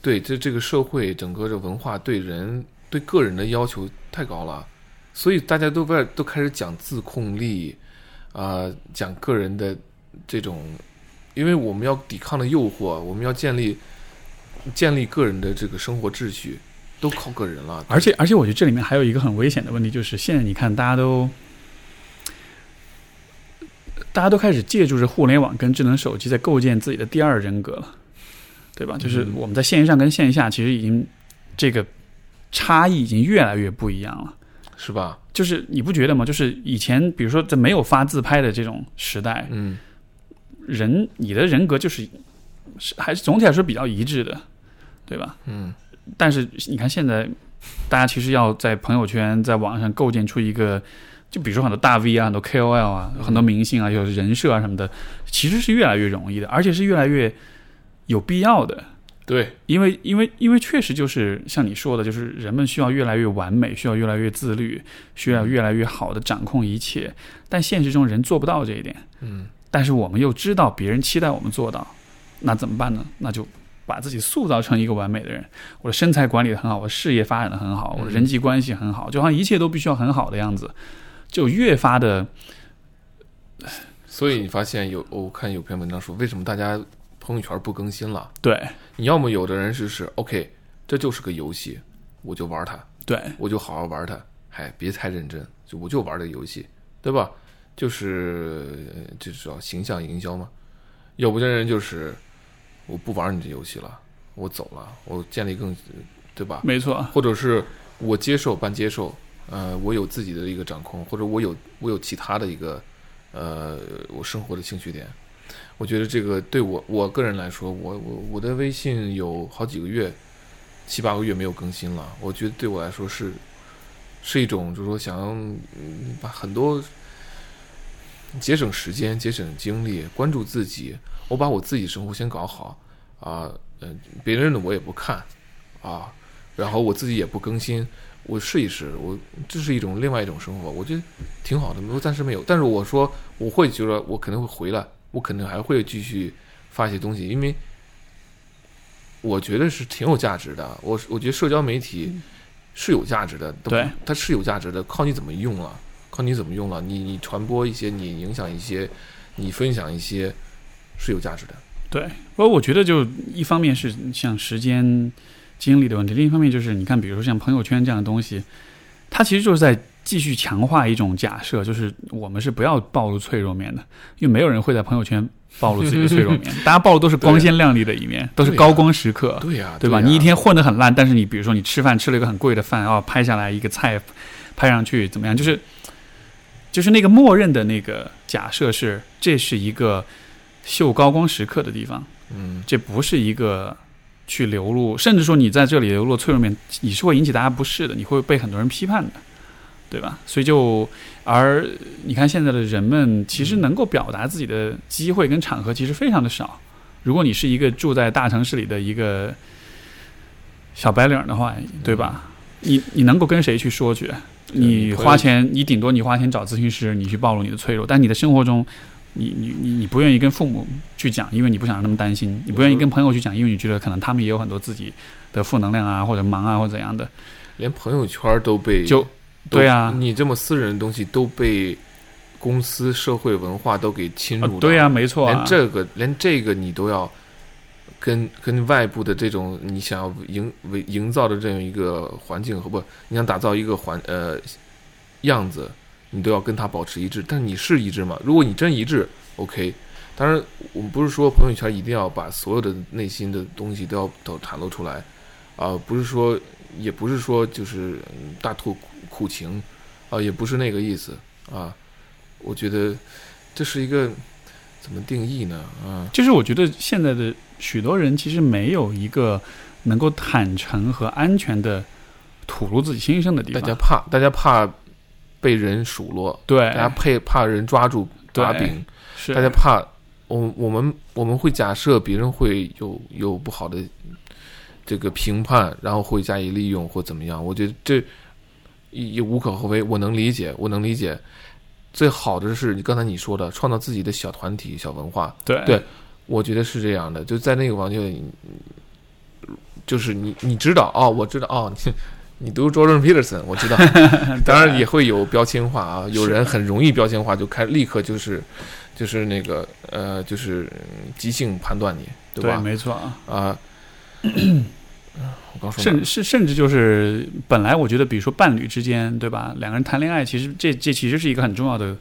对，这这个社会整个的文化对人对个人的要求太高了，所以大家都在都开始讲自控力啊，讲个人的这种，因为我们要抵抗的诱惑，我们要建立建立个人的这个生活秩序。都靠个人了，而且而且，我觉得这里面还有一个很危险的问题，就是现在你看，大家都大家都开始借助着互联网跟智能手机，在构建自己的第二人格了，对吧？就是我们在线上跟线下，其实已经这个差异已经越来越不一样了，是吧？就是你不觉得吗？就是以前，比如说在没有发自拍的这种时代，嗯，人你的人格就是是还是总体来说比较一致的，对吧？嗯。但是你看，现在大家其实要在朋友圈、在网上构建出一个，就比如说很多大 V 啊、很多 KOL 啊、很多明星啊，有人设啊什么的，其实是越来越容易的，而且是越来越有必要的。对，因为因为因为确实就是像你说的，就是人们需要越来越完美，需要越来越自律，需要越来越好的掌控一切。但现实中人做不到这一点。嗯。但是我们又知道别人期待我们做到，那怎么办呢？那就。把自己塑造成一个完美的人，我的身材管理的很好，我事业发展的很好，我的人际关系很好，就好像一切都必须要很好的样子，就越发的。所以你发现有，我看有篇文章说，为什么大家朋友圈不更新了？对，你要么有的人就是 OK，这就是个游戏，我就玩它，对我就好好玩它，嗨，别太认真，就我就玩这个游戏，对吧？就是就是叫形象营销嘛。有的人就是。我不玩你这游戏了，我走了，我建立更，对吧？没错。或者是我接受半接受，呃，我有自己的一个掌控，或者我有我有其他的一个，呃，我生活的兴趣点。我觉得这个对我我个人来说，我我我的微信有好几个月，七八个月没有更新了。我觉得对我来说是是一种，就是说想把很多节省时间、节省精力，关注自己。我把我自己生活先搞好啊，嗯，别人的我也不看啊，然后我自己也不更新，我试一试，我这是一种另外一种生活，我觉得挺好的。我暂时没有，但是我说我会觉得我肯定会回来，我肯定还会继续发一些东西，因为我觉得是挺有价值的。我我觉得社交媒体是有价值的，对，它是有价值的，靠你怎么用了，靠你怎么用了，你你传播一些，你影响一些，你分享一些。是有价值的，对。不过我觉得，就一方面是像时间、精力的问题，另一方面就是你看，比如说像朋友圈这样的东西，它其实就是在继续强化一种假设，就是我们是不要暴露脆弱面的，因为没有人会在朋友圈暴露自己的脆弱面，[laughs] 大家暴露都是光鲜亮丽的一面，都是高光时刻，对呀，对吧？你一天混得很烂，但是你比如说你吃饭吃了一个很贵的饭，然后拍下来一个菜，拍上去怎么样？就是就是那个默认的那个假设是，这是一个。秀高光时刻的地方，嗯，这不是一个去流露，甚至说你在这里流露脆弱面，你是会引起大家不适的，你会被很多人批判的，对吧？所以就而你看现在的人们，其实能够表达自己的机会跟场合其实非常的少。如果你是一个住在大城市里的一个小白领的话，对吧？你你能够跟谁去说去？你花钱，你顶多你花钱找咨询师，你去暴露你的脆弱，但你的生活中。你你你你不愿意跟父母去讲，因为你不想让他们担心；你不愿意跟朋友去讲，因为你觉得可能他们也有很多自己的负能量啊，或者忙啊，或者怎样的。连朋友圈都被就对啊，你这么私人的东西都被公司社会文化都给侵入了、啊对呀、没错啊连，这个连这个你都要跟跟外部的这种你想要营为营造的这样一个环境和不，你想打造一个环呃样子，你都要跟他保持一致。但你是一致吗？如果你真一致，OK。当然，我们不是说朋友圈一定要把所有的内心的东西都要都袒露出来，啊、不是说，也不是说就是大吐苦情，啊、也不是那个意思啊。我觉得这是一个怎么定义呢？啊，就是我觉得现在的许多人其实没有一个能够坦诚和安全的吐露自己心声的地方。大家怕，大家怕被人数落，对大家怕怕人抓住把柄，是大家怕我我们我们会假设别人会有有不好的这个评判，然后会加以利用或怎么样。我觉得这也也无可厚非，我能理解，我能理解。最好的是你刚才你说的，创造自己的小团体、小文化，对对我觉得是这样的。就在那个环境里，就是你你知道哦，我知道哦，你你读 Jordan Peterson，我知道，[laughs] 当然也会有标签化啊，有人很容易标签化，就开立刻就是就是那个呃，就是嗯即兴判断你，对吧？没错啊。啊，[clears throat] 我刚说哪甚是甚至就是本来我觉得，比如说伴侣之间，对吧？两个人谈恋爱，其实这这其实是一个很重要的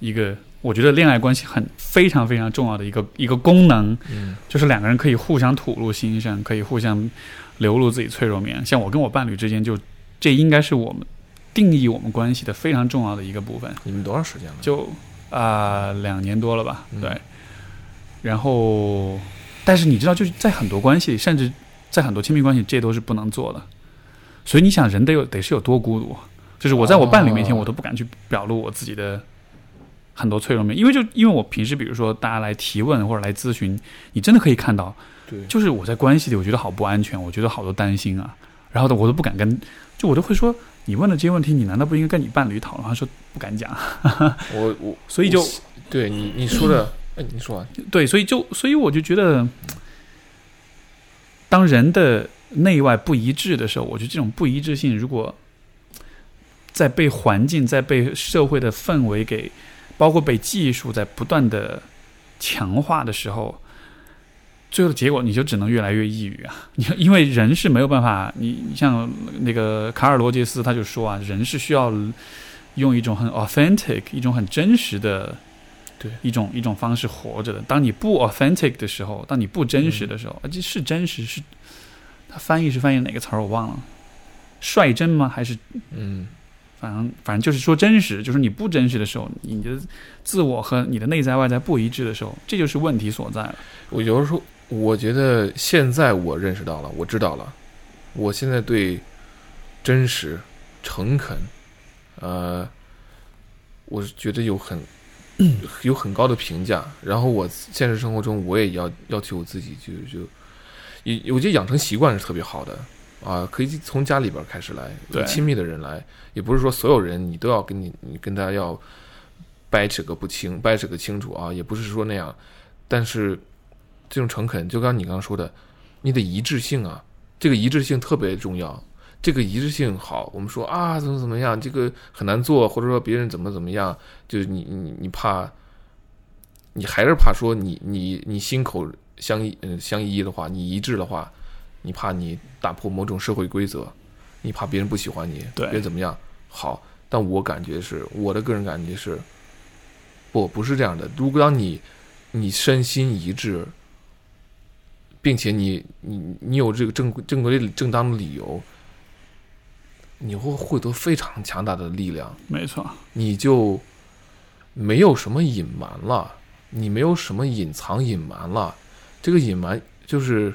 一个，我觉得恋爱关系很非常非常重要的一个一个功能，嗯就是两个人可以互相吐露心声，可以互相流露自己脆弱面。像我跟我伴侣之间就，这应该是我们定义我们关系的非常重要的一个部分。你们多长时间了？就啊、两年多了吧，嗯对。然后，但是你知道，就是在很多关系里，甚至在很多亲密关系，这都是不能做的。所以你想，人得有得是有多孤独？就是我在我伴侣面前，哦我都不敢去表露我自己的很多脆弱面，因为就因为我平时比如说大家来提问或者来咨询，你真的可以看到，对，就是我在关系里，我觉得好不安全，我觉得好多担心啊，然后呢，我都不敢跟，就我都会说，你问的这些问题，你难道不应该跟你伴侣讨论？他说不敢讲，[laughs] 我我所以就对你你说的，哎，你说完，对，所以就所以我就觉得，当人的内外不一致的时候，我觉得这种不一致性，如果在被环境、在被社会的氛围给，包括被技术在不断的强化的时候，最后的结果你就只能越来越抑郁啊！[laughs] 你因为人是没有办法，你你像那个卡尔罗杰斯他就说啊，人是需要用一种很 authentic、一种很真实的。对一种一种方式活着的。当你不 authentic 的时候，当你不真实的时候，而且是真实是，他翻译是翻译哪个词儿我忘了，率真吗？还是嗯反正反正就是说真实，就是你不真实的时候，你的自我和你的内在外在不一致的时候，这就是问题所在了。我有时候我觉得现在我认识到了，我知道了，我现在对真实、诚恳，呃，我是觉得有很 [clears throat] 有很高的评价。然后我现实生活中我也要要求我自己就，就也我觉得养成习惯是特别好的啊，可以从家里边开始来，对亲密的人来，也不是说所有人你都要跟你你跟他要掰扯个不清，掰扯个清楚啊，也不是说那样，但是这种诚恳，就刚刚你刚刚说的，你得一致性啊，这个一致性特别重要。这个一致性好，我们说啊，怎么怎么样，这个很难做，或者说别人怎么怎么样，就是你你你怕，你还是怕说你你你心口相一嗯相依的话，你一致的话，你怕你打破某种社会规则，你怕别人不喜欢你，对别人怎么样？好，但我感觉是我的个人感觉是，不不是这样的。如果当你你身心一致，并且你你你有这个正正规正当的理由，你会获得非常强大的力量，没错，你就没有什么隐瞒了，你没有什么隐藏隐瞒了。这个隐瞒就是，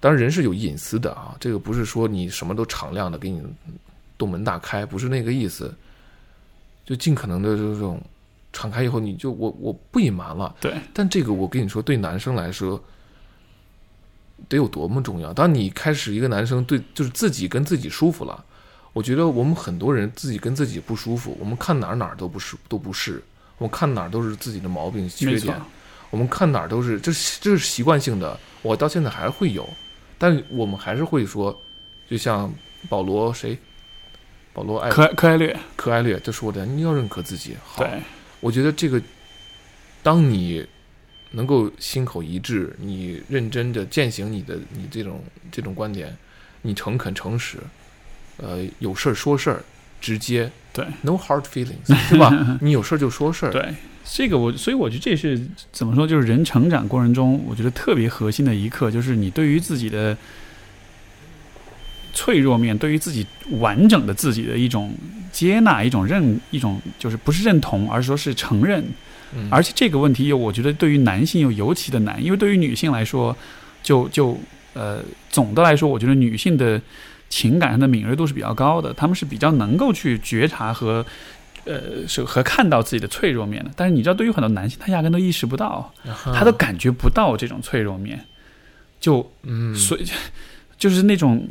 当然人是有隐私的啊，这个不是说你什么都敞亮的给你洞门大开，不是那个意思。就尽可能的这种敞开以后，你就我我不隐瞒了。对，但这个我跟你说，对男生来说，得有多么重要。当你开始一个男生对就是自己跟自己舒服了，我觉得我们很多人自己跟自己不舒服，我们看哪儿哪儿都不是都不是，我们看哪儿都是自己的毛病缺点，，我们看哪儿都是这是这是习惯性的，我到现在还会有，但我们还是会说，就像保罗谁，保罗爱可可爱略，可爱略就说的，你要认可自己，好，对，我觉得这个，当你能够心口一致，你认真的践行你的你这种这种观点，你诚恳诚实，呃，有事儿说事儿，直接对，no hard feelings，对吧？[laughs] 你有事儿就说事儿，对，这个我，所以我觉得这是怎么说，就是人成长过程中，我觉得特别核心的一刻，就是你对于自己的脆弱面，对于自己完整的自己的一种接纳，一种认，一种就是不是认同，而是说是承认。嗯，而且这个问题又，我觉得对于男性又尤其的难，因为对于女性来说，就就呃，总的来说，我觉得女性的情感上的敏锐度是比较高的，她们是比较能够去觉察和呃是和看到自己的脆弱面的。但是你知道，对于很多男性，他压根都意识不到，他都感觉不到这种脆弱面，就嗯，所以。就是那种，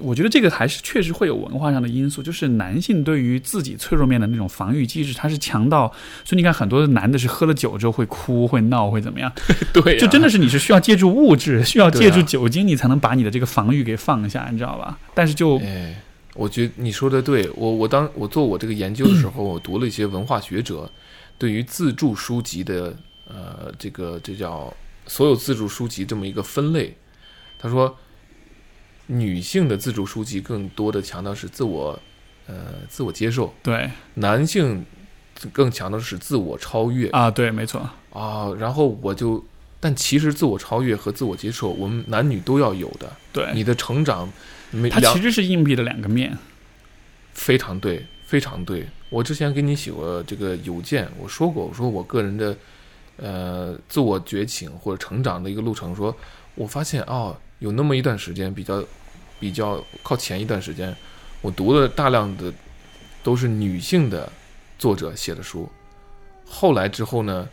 我觉得这个还是确实会有文化上的因素。就是男性对于自己脆弱面的那种防御机制，他是强到，所以你看很多的男的是喝了酒之后会哭、会闹、会怎么样？[laughs] 对、啊，就真的是你是 [laughs] 需要借助物质、需要借助酒精，你才能把你的这个防御给放下，你知道吧？但是就哎，我觉得你说的对，我我当我做我这个研究的时候，我读了一些文化学者对于自助书籍的呃这个这叫所有自助书籍这么一个分类，他说。女性的自助书籍更多的强调是自我，呃，自我接受；对男性更强调的是自我超越啊，对，没错啊。然后我就，但其实自我超越和自我接受，我们男女都要有的。对，你的成长，没它其实是硬币的两个面。非常对，非常对。我之前给你写过这个邮件，我说过，我说我个人的呃自我觉醒或者成长的一个路程，说我发现哦。有那么一段时间比较，比较靠前一段时间，我读了大量的都是女性的作者写的书。后来之后呢，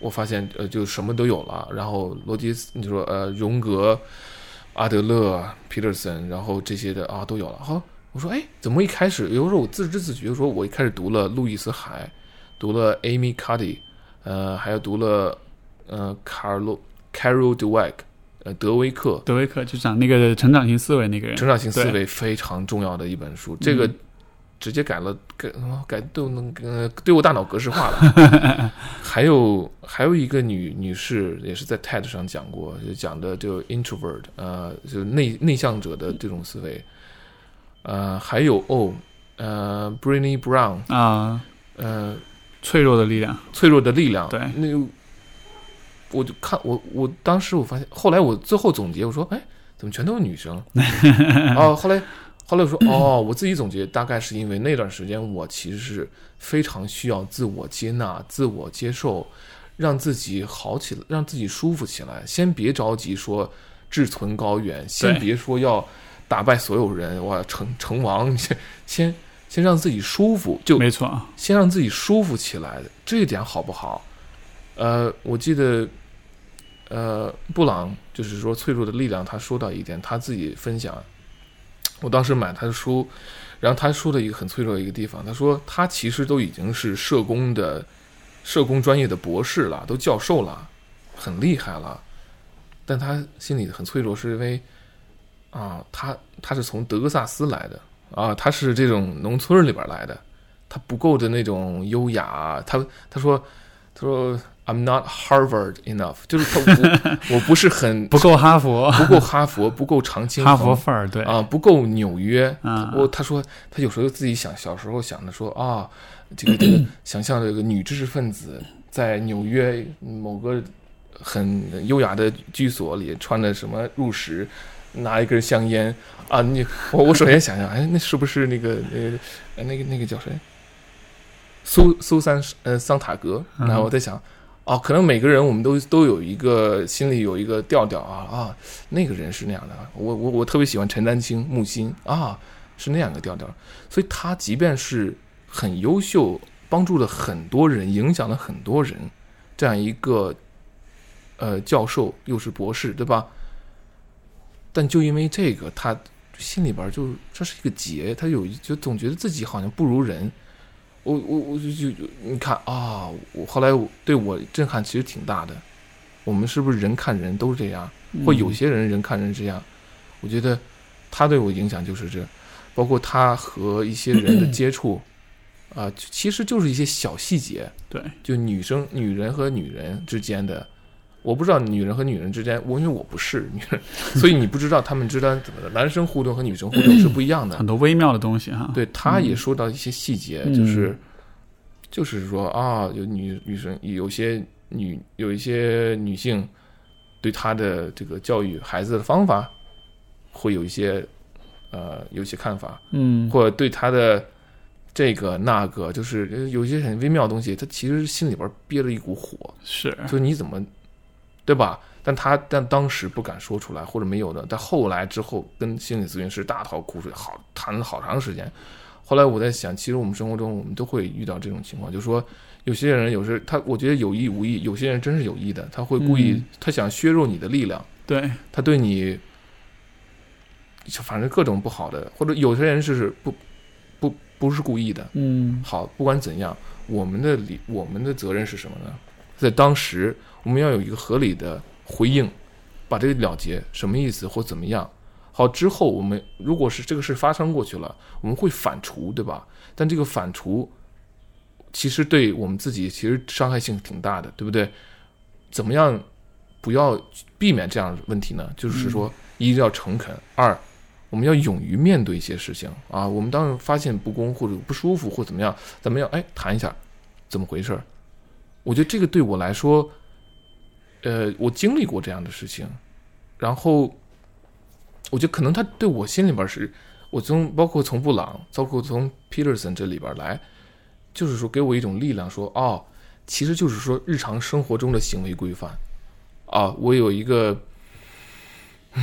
我发现呃就什么都有了。然后罗杰斯，你说呃荣格、阿德勒、皮特森，然后这些的啊都有了。好，我说哎，怎么一开始有时候我自知自觉说，我一开始读了路易斯海，读了 Amy Cuddy，呃，还有读了呃卡尔洛 Carol Dweck。呃，德威克，德威克就讲那个成长型思维那个人，成长型思维非常重要的一本书，这个直接改了改改都能呃对我大脑格式化了。[laughs] 还有还有一个女女士也是在 TED 上讲过，就讲的就 introvert，呃，就内内向者的这种思维。呃，还有哦，呃 b r i n n y Brown 啊，呃，脆弱的力量，脆弱的力量，对，那个。我就看我，我当时我发现，后来我最后总结，我说，哎，怎么全都是女生？[laughs] 哦，后来，后来我说，哦，我自己总结，大概是因为那段时间我其实是非常需要自我接纳、自我接受，让自己好起来，让自己舒服起来。先别着急说志存高远，先别说要打败所有人，哇，成成王，先先先让自己舒服，就没错，先让自己舒服起来，这一点好不好？呃，我记得。呃，布朗就是说脆弱的力量，他说到一点，他自己分享。我当时买他的书，然后他说的一个很脆弱的一个地方，他说他其实都已经是社工的社工专业的博士了，都教授了，很厉害了，但他心里很脆弱，是因为啊，他他是从德克萨斯来的啊，他是这种农村里边来的，他不够的那种优雅，他他说他说。I'm not Harvard enough，就是他我 [laughs] 我不是很不够哈佛，不够哈佛，不够常青哈佛范儿，对啊，不够纽约。啊，我他说他有时候自己想，小时候想着说啊，这个这个 [clears throat] 想象这个女知识分子在纽约某个很优雅的居所里，穿着什么入室，拿一根香烟啊，你我我首先想想，哎，那是不是那个那个那个那个叫谁？苏苏珊呃桑塔格？然后我在想。哦，可能每个人我们都都有一个心里有一个调调啊啊，那个人是那样的。我我我特别喜欢陈丹青、木心啊，是那样的调调。所以他即便是很优秀，帮助了很多人，影响了很多人，这样一个呃教授又是博士，对吧？但就因为这个，他心里边就这是一个结，他有就总觉得自己好像不如人。我我我就就你看啊，我后来对我震撼其实挺大的。我们是不是人看人都是这样？或有些人人看人这样？我觉得他对我影响就是这，包括他和一些人的接触，啊、其实就是一些小细节，对，就女生、女人和女人之间的，我不知道女人和女人之间，我因为我不是女人，所以你不知道他们之间怎么的。[laughs] 男生互动和女生互动是不一样的很。多微妙的东西哈。对，他也说到一些细节，嗯就是就是说啊，有女女生有些女有一些女性对她的这个教育孩子的方法会有一些呃有些看法，嗯，或者对她的这个那个，就是呃有些很微妙的东西，她其实心里边憋着一股火，是，就是你怎么，对吧？但他但当时不敢说出来，或者没有的，但后来之后跟心理咨询师大吐苦水，好谈了好长时间。后来我在想，其实我们生活中我们都会遇到这种情况，就是说有些人有时他我觉得有意无意，有些人真是有意的，他会故意、嗯他想削弱你的力量，对，他对你，就反正各种不好的，或者有些人是不不不是故意的，嗯好，不管怎样，我们的理我们的责任是什么呢？在当时，我们要有一个合理的回应，把这个了结什么意思或怎么样。好，之后我们如果是这个事发生过去了，我们会反刍，对吧？但这个反刍，其实对我们自己其实伤害性挺大的，对不对？怎么样不要避免这样的问题呢？就是说，一要诚恳，二我们要勇于面对一些事情啊。我们当然发现不公或者不舒服或怎么样，咱们要哎谈一下怎么回事儿。我觉得这个对我来说，呃，我经历过这样的事情，然后我觉得可能他对我心里边是，我从包括从布朗，包括从 Peterson 这里边来，就是说给我一种力量说，哦，其实就是说日常生活中的行为规范啊，我有一个，嗯，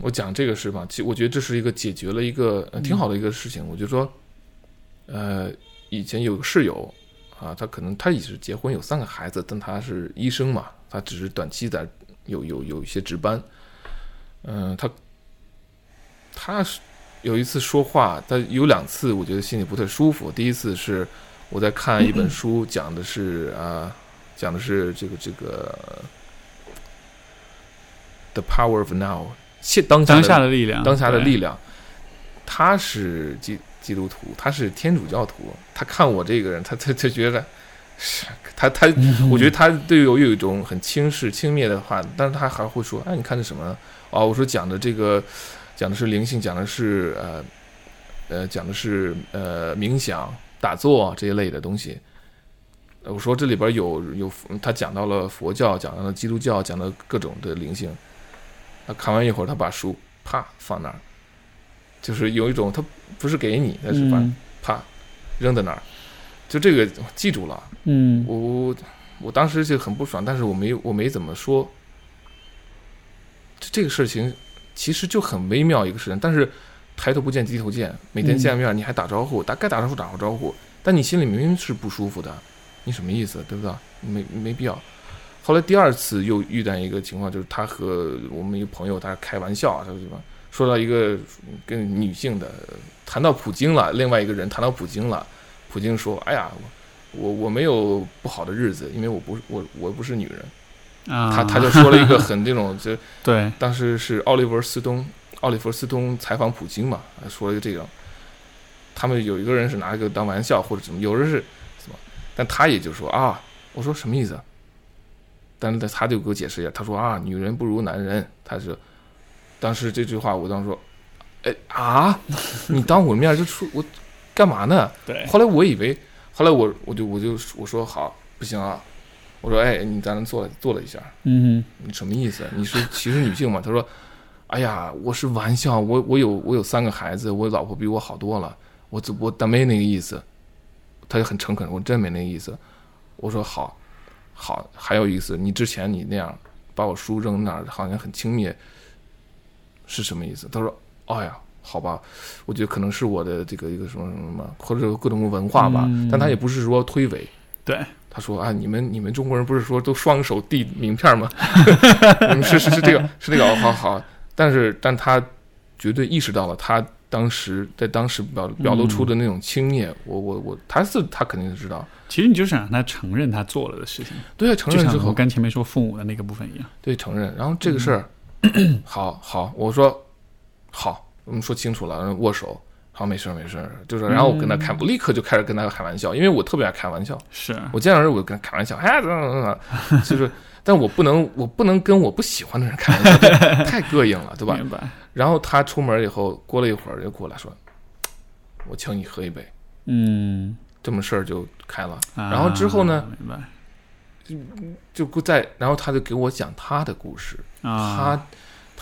我讲这个是吧？其我觉得这是一个解决了一个、挺好的一个事情。我就说，呃，以前有个室友啊，他可能他也是结婚有三个孩子，但他是医生嘛，他只是短期在有有有一些值班，嗯、他他是有一次说话，他有两次我觉得心里不太舒服。第一次是我在看一本书，讲的是啊、讲的是这个这个《The Power of Now》现当下当的下的力量，当下的力量。他是基基督徒，他是天主教徒。他看我这个人，他他他觉得是他他，我觉得他对我有一种很轻视、轻蔑的话，但是他还会说：“哎，你看这什么呢？哦，我说讲的这个讲的是灵性，讲的是呃呃讲的是呃冥想、打坐这一类的东西。”呃我说这里边有有他讲到了佛教，讲到了基督教，讲到各种的灵性。他看完一会儿，他把书啪放那儿，就是有一种他不是给你，他是把嗯啪扔在那儿，就这个记住了。嗯我我我当时就很不爽，但是我没我没怎么说。这这个事情其实就很微妙一个事情，但是抬头不见低头见，每天嗯见面你还打招呼，大该打招呼打个招呼，但你心里明明是不舒服的，你什么意思，对不对？没没必要。后来第二次又遇到一个情况，就是他和我们一个朋友，他开玩笑啊，他说什么说到一个跟女性的谈到普京了，另外一个人谈到普京了，普京说：“哎呀，我我我没有不好的日子，因为我不是我我不是女人。”啊，他他就说了一个很这种，[laughs] 就对，当时是奥利弗斯通，奥利弗斯通采访普京嘛，说了一个这个，他们有一个人是拿这个当玩笑或者怎么，有人是什么，但他也就说啊，我说什么意思？但是他就给我解释一下，他说啊，女人不如男人，他是，当时这句话我当时说，哎啊，你当我面就说我干嘛呢？对，后来我以为，后来我我就我就我说好，不行啊，我说哎，你咱坐坐了做了一下，嗯你什么意思？你是歧视女性吗？他说：“哎呀，我是玩笑，我我有我有三个孩子，我老婆比我好多了，我只我但没那个意思。”他就很诚恳，我真没那个意思。我说好，好，还有意思，你之前你那样把我书扔那儿，好像很轻蔑，是什么意思？他说：“哎呀，好吧，我觉得可能是我的这个一个什么什么什么，或者各种文化吧。嗯。但他也不是说推诿，对，他说啊，你们你们中国人不是说都双手递名片吗？你 [laughs] 们是是是这个是这个，哦好好，但是但他绝对意识到了他当时在当时表表露出的那种轻蔑，我我我，他是他肯定是知道，其实你就想让他承认他做了的事情，对啊，承认之后。跟前面说父母的那个部分一样。对承认，然后这个事儿，好好，我说好，我们说清楚了，握手，好，没事儿没事儿，就是然后我跟他开，我立刻就开始跟他开玩笑，因为我特别爱开玩笑。是我见到人我就跟他开玩笑，哎，怎么怎么就是，但我不能 [laughs] 我不能跟我不喜欢的人开玩笑，太膈应了，对吧？明白。然后他出门以后，过了一会儿又过来说，我请你喝一杯，嗯，这么事儿就开了。啊然后之后呢，明白就在，然后他就给我讲他的故事，啊，他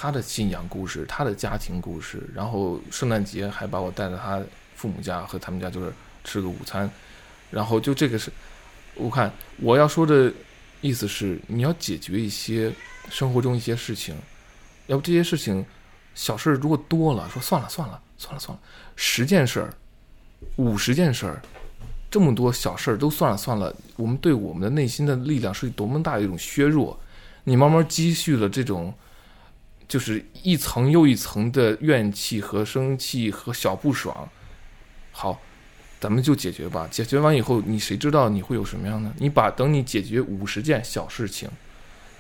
他的信仰故事，他的家庭故事，然后圣诞节还把我带到他父母家和他们家，就是吃个午餐，然后就这个是，我看我要说的意思是，你要解决一些生活中一些事情，要不这些事情小事如果多了，说算了算了算了算了，十件事儿，五十件事儿。这么多小事儿都算了算了，我们对我们的内心的力量是多么大的一种削弱。你慢慢积蓄了这种，就是一层又一层的怨气和生气和小不爽。好，咱们就解决吧。解决完以后，你谁知道你会有什么样呢？你把等你解决五十件小事情，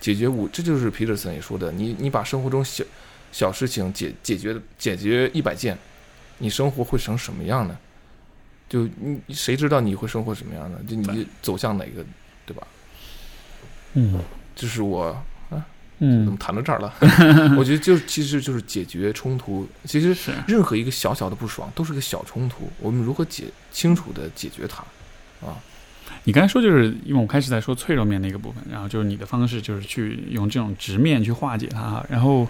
解决五，这就是皮特森也说的，你你把生活中小小事情解解决解决一百件，你生活会成什么样呢？就你谁知道你会生活什么样呢？就你走向哪个，对吧？嗯这是我怎么嗯，谈到这儿了？[laughs] 我觉得就其实就是解决冲突。其实是任何一个小小的不爽都是个小冲突，我们如何解清楚的解决它啊？你刚才说就是因为我开始在说脆弱面那个部分，然后就是你的方式就是去用这种直面去化解它，然后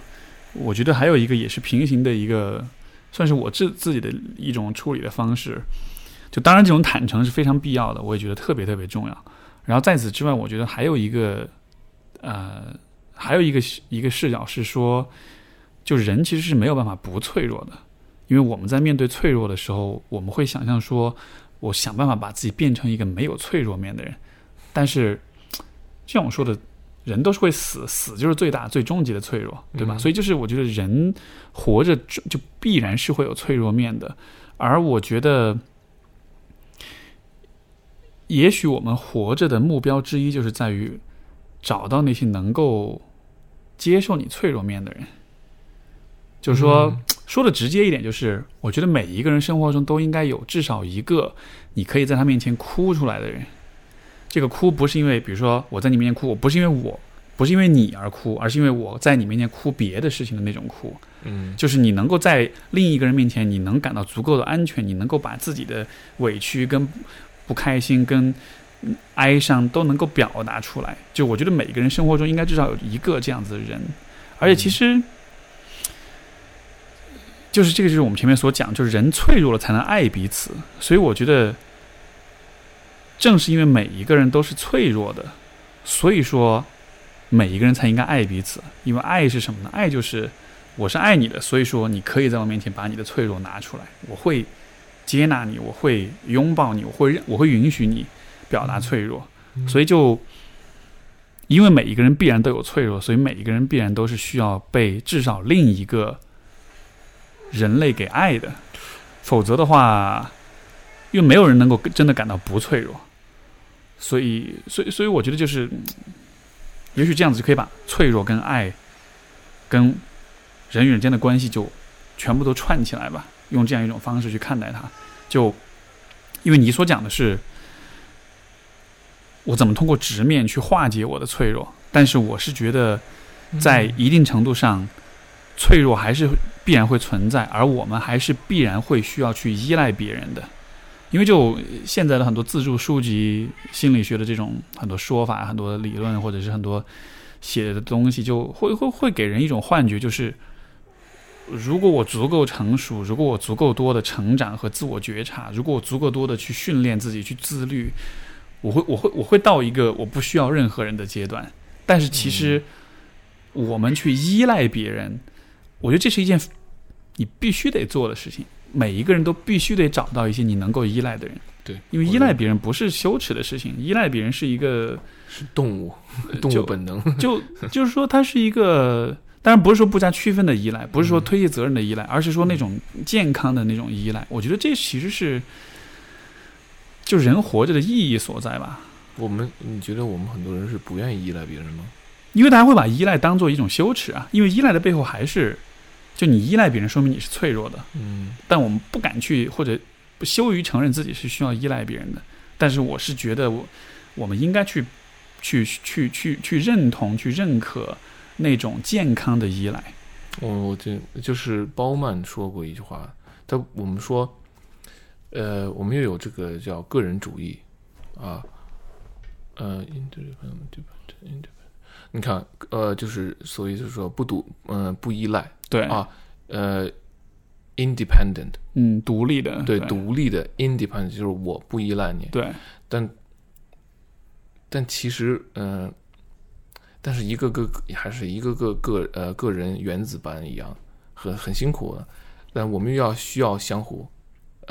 我觉得还有一个也是平行的一个，算是我自自己的一种处理的方式。就当然这种坦诚是非常必要的，我也觉得特别特别重要。然后在此之外，我觉得还有一个呃，还有一个一个视角是说，就人其实是没有办法不脆弱的，因为我们在面对脆弱的时候，我们会想象说。我想办法把自己变成一个没有脆弱面的人，但是就像我说的，人都是会死，死就是最大、最终极的脆弱，对吧？嗯所以就是我觉得人活着就就必然是会有脆弱面的，而我觉得，也许我们活着的目标之一就是在于找到那些能够接受你脆弱面的人，就是说。嗯说的直接一点，就是我觉得每一个人生活中都应该有至少一个你可以在他面前哭出来的人。这个哭不是因为，比如说我在你面前哭，我不是因为我，不是因为你而哭，而是因为我在你面前哭别的事情的那种哭。嗯就是你能够在另一个人面前，你能感到足够的安全，你能够把自己的委屈、跟不开心、跟哀伤都能够表达出来。就我觉得每个人生活中应该至少有一个这样子的人，而且其实。就是这个，就是我们前面所讲，就是人脆弱了才能爱彼此，所以我觉得，正是因为每一个人都是脆弱的，所以说每一个人才应该爱彼此。因为爱是什么呢？爱就是我是爱你的，所以说你可以在我面前把你的脆弱拿出来，我会接纳你，我会拥抱你，我会认我会允许你表达脆弱。嗯所以就因为每一个人必然都有脆弱，所以每一个人必然都是需要被至少另一个人类给爱的，否则的话，因为没有人能够真的感到不脆弱，所以，所以，所以我觉得就是，嗯也许这样子就可以把脆弱跟爱，跟人与人间的关系就全部都串起来吧，用这样一种方式去看待它，就因为你所讲的是。我怎么通过直面去化解我的脆弱？但是我是觉得，在一定程度上，脆弱还是必然会存在，而我们还是必然会需要去依赖别人的。因为就现在的很多自助书籍、心理学的这种很多说法、很多理论，或者是很多写的东西，就会会会给人一种幻觉，就是如果我足够成熟，如果我足够多的成长和自我觉察，如果我足够多的去训练自己、去自律，我会我会我会到一个我不需要任何人的阶段。但是其实我们去依赖别人，我觉得这是一件你必须得做的事情。每一个人都必须得找到一些你能够依赖的人，对，因为依赖别人不是羞耻的事情，依赖别人是一个是动物，[laughs] 动就物本能。[laughs] 就就是说，它是一个，当然不是说不加区分的依赖，不是说嗯推卸责任的依赖，而是说那种健康的那种依赖。我觉得这其实是就人活着的意义所在吧。我们，你觉得我们很多人是不愿意依赖别人吗？因为大家会把依赖当做一种羞耻啊，因为依赖的背后还是就你依赖别人，说明你是脆弱的。嗯但我们不敢去或者不羞于承认自己是需要依赖别人的。但是我是觉得我我们应该去去去去去认同、去认可那种健康的依赖。我我这就是包曼说过一句话，他我们说，呃，我们又有这个叫个人主义啊，呃，independent independent，你看，呃，就是所以就是说不独，嗯、不依赖对，啊，呃，independent，嗯，独立的，对，对。独立的 independent 就是我不依赖你，对。但但其实，嗯、但是一个个还是一个个个呃个人原子般一样，很很辛苦的。但我们又要需要相互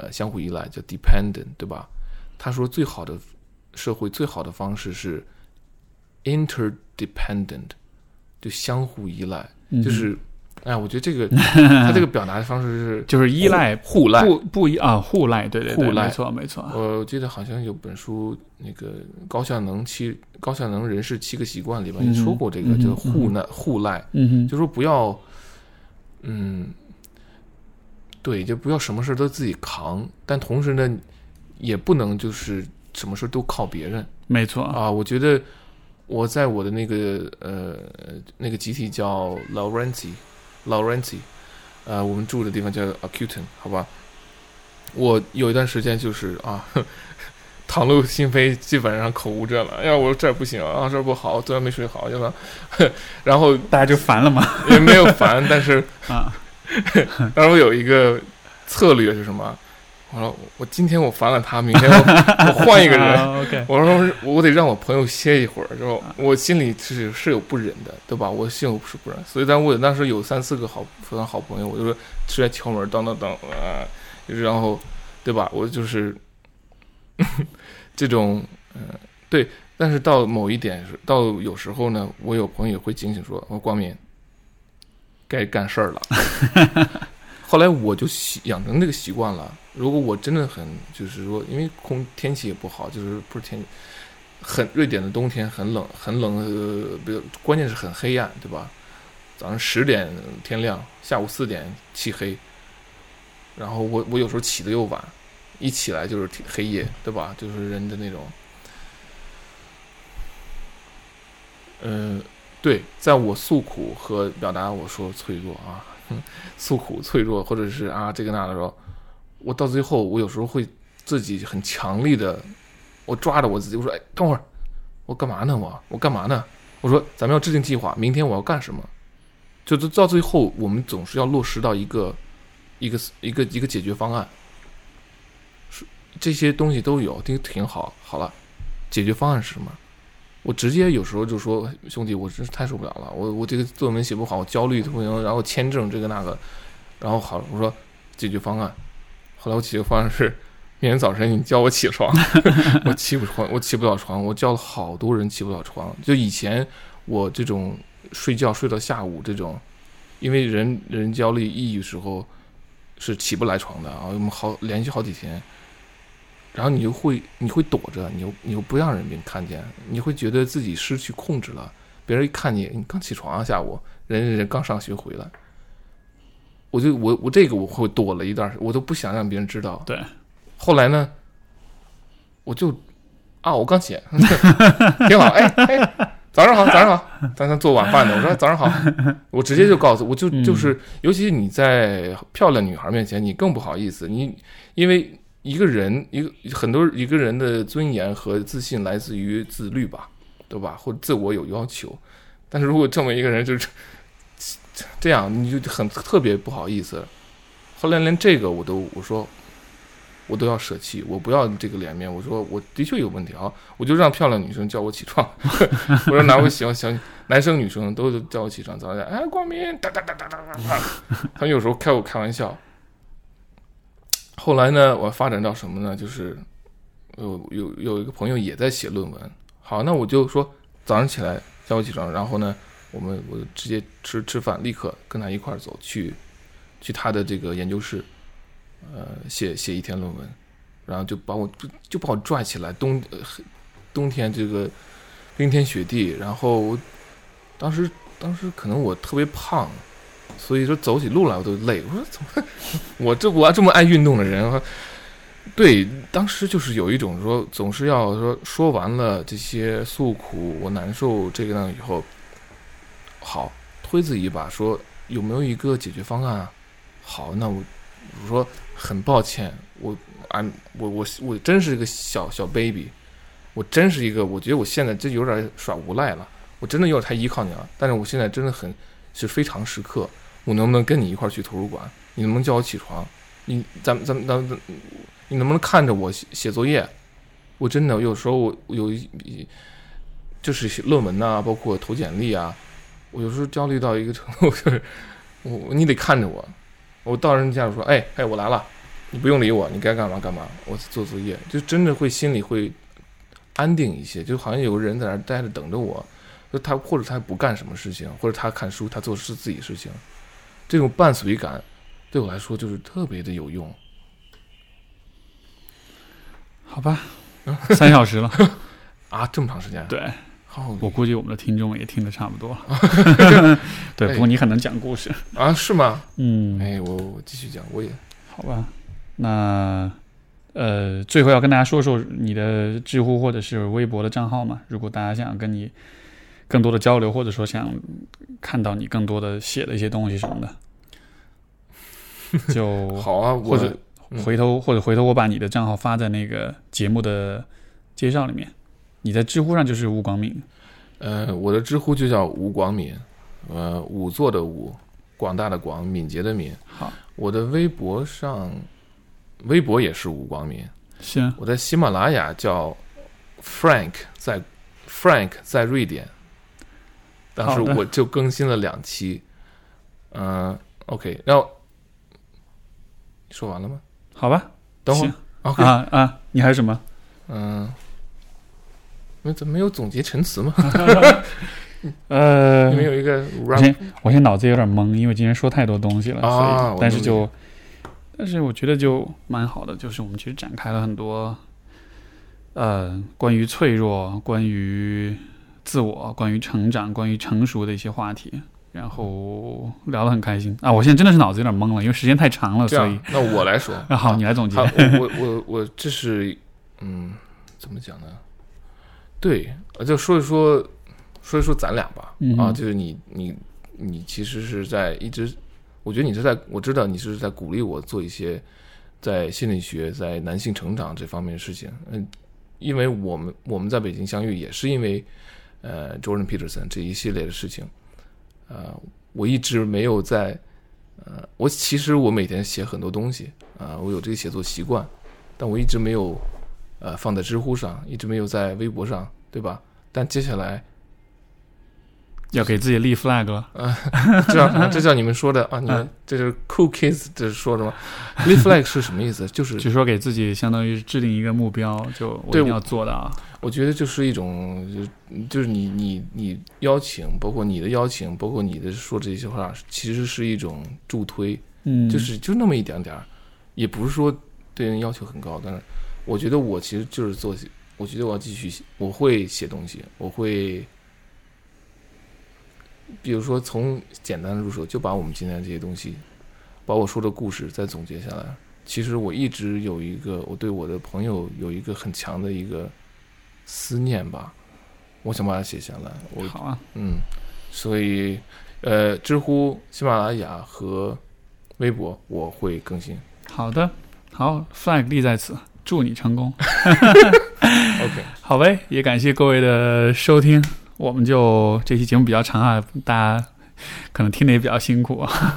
呃相互依赖，叫 dependent，对吧？他说最好的社会最好的方式是 interdependent，就相互依赖，嗯就是哎，我觉得这个 [laughs] 他这个表达的方式是就是依赖互赖，不不依啊互赖，对对对，互赖没错没错，我记得好像有本书，那个高效能七高效能人士七个习惯里边也说过这个，嗯就是互赖互赖，嗯哼，就说不要，嗯，对，就不要什么事都自己扛，但同时呢，也不能就是什么事都靠别人没错，啊。我觉得我在我的那个呃那个集体叫 Laurenzi，呃，我们住的地方叫 Acuton，好吧。我有一段时间就是啊，[laughs] 袒露心扉，基本上口无遮拦。哎呀，我说这儿不行啊，这儿不好，昨天没睡好，要不然，[laughs] 然后大家就烦了嘛也没有烦，但是 [laughs] 啊，但是我有一个策略是什么？我说我今天我烦了他，明天我 [laughs] 我换一个人。啊 OK，我说我得让我朋友歇一会儿，之后我心里是是有不忍的，对吧？我心有是不忍，所以当我那时候有三四个好非常好朋友，我就说出来敲门，当当当啊，然后对吧？我就是 [laughs] 这种嗯、呃对，但是到某一点是到有时候呢，我有朋友也会警醒说，我光明该干事儿了。[laughs] 后来我就习养成这个习惯了。如果我真的很就是说，因为空天气也不好，就是不是天很瑞典的冬天很冷，很冷，呃，比如关键是很黑暗，对吧？早上十点天亮，下午四点漆黑，然后我我有时候起的又晚，一起来就是黑夜，对吧？就是人的那种，嗯、对，在我诉苦和表达我说脆弱啊，诉苦脆弱，或者是啊这个那的时候，我到最后，我有时候会自己很强力的，我抓着我自己，我说：“哎，等会儿，我干嘛呢？我我干嘛呢？”我说：“咱们要制定计划，明天我要干什么？”就到到最后，我们总是要落实到一个一个一个一个解决方案。是这些东西都有，挺挺好。好了，解决方案是什么？我直接有时候就说：“兄弟，我真是太受不了了，我我这个作文写不好，我焦虑的不行，然后签证这个那个，然后好，我说解决方案。后来我解决方案是，明天早晨你叫我起床，[laughs] 我起不床，我起不了床，我叫了好多人起不了床。就以前我这种睡觉睡到下午这种，因为人人焦虑抑郁时候是起不来床的啊，我们好连续好几天。然后你就会你会躲着，你又你又不让人别人看见，你会觉得自己失去控制了。别人一看你，你刚起床啊，下午人人刚上学回来，我就我我这个我会躲了一段，我都不想让别人知道。对，后来呢，我就啊，我刚起，[laughs] 挺好，哎哎，早上好，早上好，咱咱做晚饭呢，我说早上好，我直接就告诉，我就嗯就是，尤其你在漂亮女孩面前，你更不好意思，你因为一个人一个很多一个人的尊严和自信来自于自律吧，对吧？或者自我有要求，但是如果这么一个人就是 [laughs] 这样，你就很特别不好意思。后来连这个我都我说我都要舍弃，我不要这个脸面。我说我的确有问题啊，我就让漂亮女生叫我起床。[laughs] 我说哪位喜欢小男生女生都叫我起床，早上哎光明哒哒哒哒哒哒，他们有时候开我开玩笑。后来呢，我发展到什么呢？就是有有有一个朋友也在写论文。好，那我就说早上起来叫我起床，然后呢，我们我直接吃吃饭，立刻跟他一块儿走去去他的这个研究室，呃，写写一篇论文，然后就把我就把我拽起来，冬冬天这个冰天雪地，然后当时当时可能我特别胖，所以说走起路来我都累。我说怎么，[laughs] 我这我这么爱运动的人，对，当时就是有一种说，总是要说说完了这些诉苦，我难受这个那以后，好推自己一把，说有没有一个解决方案啊？好，那我我说很抱歉，我俺我我我真是一个小小 baby，我真是一个，我觉得我现在这有点耍无赖了，我真的有点太依靠你了。但是我现在真的很是非常时刻，我能不能跟你一块儿去图书馆？你能不能叫我起床？你咱们咱咱，你能不能看着我写写作业？我真的有时候我有一就是写论文呐、包括投简历啊，我有时候焦虑到一个程度，就是我你得看着我。我到人家说，哎哎，我来了，你不用理我，你该干嘛干嘛，我做作业，就真的会心里会安定一些，就好像有个人在那儿待着等着我，就他或者他不干什么事情，或者他看书，他做是自己事情，这种伴随感对我来说就是特别的有用。好吧，三小时了。[laughs] 啊，这么长时间？对，好我估计我们的听众也听得差不多了。对，[laughs] 不过你很能讲故事。啊，是吗？嗯，哎，我我继续讲，我也好吧。那呃，最后要跟大家说说你的知乎或者是微博的账号嘛。如果大家想跟你更多的交流，或者说想看到你更多的写的一些东西什么的，就 [laughs] 好啊，或者嗯回头或者回头我把你的账号发在那个节目的介绍里面。你在知乎上就是吴广敏，呃，我的知乎就叫吴广敏，呃，五座的五，广大的广，敏捷的敏。好，我的微博上，微博也是吴广敏。行，我在喜马拉雅叫 Frank，在 Frank 在瑞典，当时我就更新了两期。嗯、o k 然后说完了吗？好吧，等会儿，OK，啊啊，你还有什么？嗯，那怎么没有总结陈词吗？[laughs] 呃你，们有一个我现我现在脑子有点懵，因为今天说太多东西了，啊所以但是就，但是我觉得就蛮好的，就是我们其实展开了很多，呃，关于脆弱、关于自我、关于成长、关于成熟的一些话题，然后聊得很开心啊！我现在真的是脑子有点懵了，因为时间太长了，所以，那我来说。啊，[laughs] 好，你来总结好，。我我我我这是嗯，怎么讲呢？对，呃就说一说说一说咱俩吧。嗯啊，就是你你你其实是在一直，我觉得你是在我知道你是在鼓励我做一些在心理学、在男性成长这方面的事情。嗯，因为我们我们在北京相遇也是因为呃 Jordan Peterson 这一系列的事情。呃，我一直没有在呃，我其实我每天写很多东西啊、我有这个写作习惯，但我一直没有呃放在知乎上，一直没有在微博上，对吧？但接下来要给自己立 flag 了，这叫 [laughs] 这叫你们说的啊，你们这是 cool kids 这是说的吗？立 flag 是什么意思？就是就说给自己相当于制定一个目标，就我一对定要做到。我觉得就是一种，就就是你你你邀请，包括你的邀请，包括你的说这些话，其实是一种助推，嗯，就是就那么一点点儿，也不是说对人要求很高，但是我觉得我其实就是做，我觉得我要继续写，我会写东西，我会，比如说从简单的入手，就把我们今天这些东西，把我说的故事再总结下来。其实我一直有一个，我对我的朋友有一个很强的一个思念吧，我想把它写下来。我好啊，嗯，所以呃，知乎、喜马拉雅和微博我会更新。好的，好，flag 立在此，祝你成功。[laughs] OK，好呗，也感谢各位的收听，我们就这期节目比较长啊，大家可能听的也比较辛苦啊，[laughs]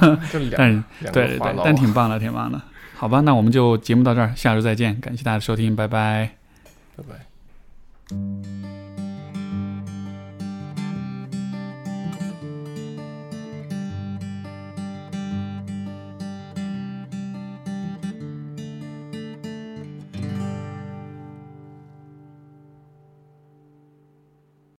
但是对对对，但挺棒的，挺棒的。好吧，那我们就节目到这儿，下周再见，感谢大家的收听，拜拜。拜拜。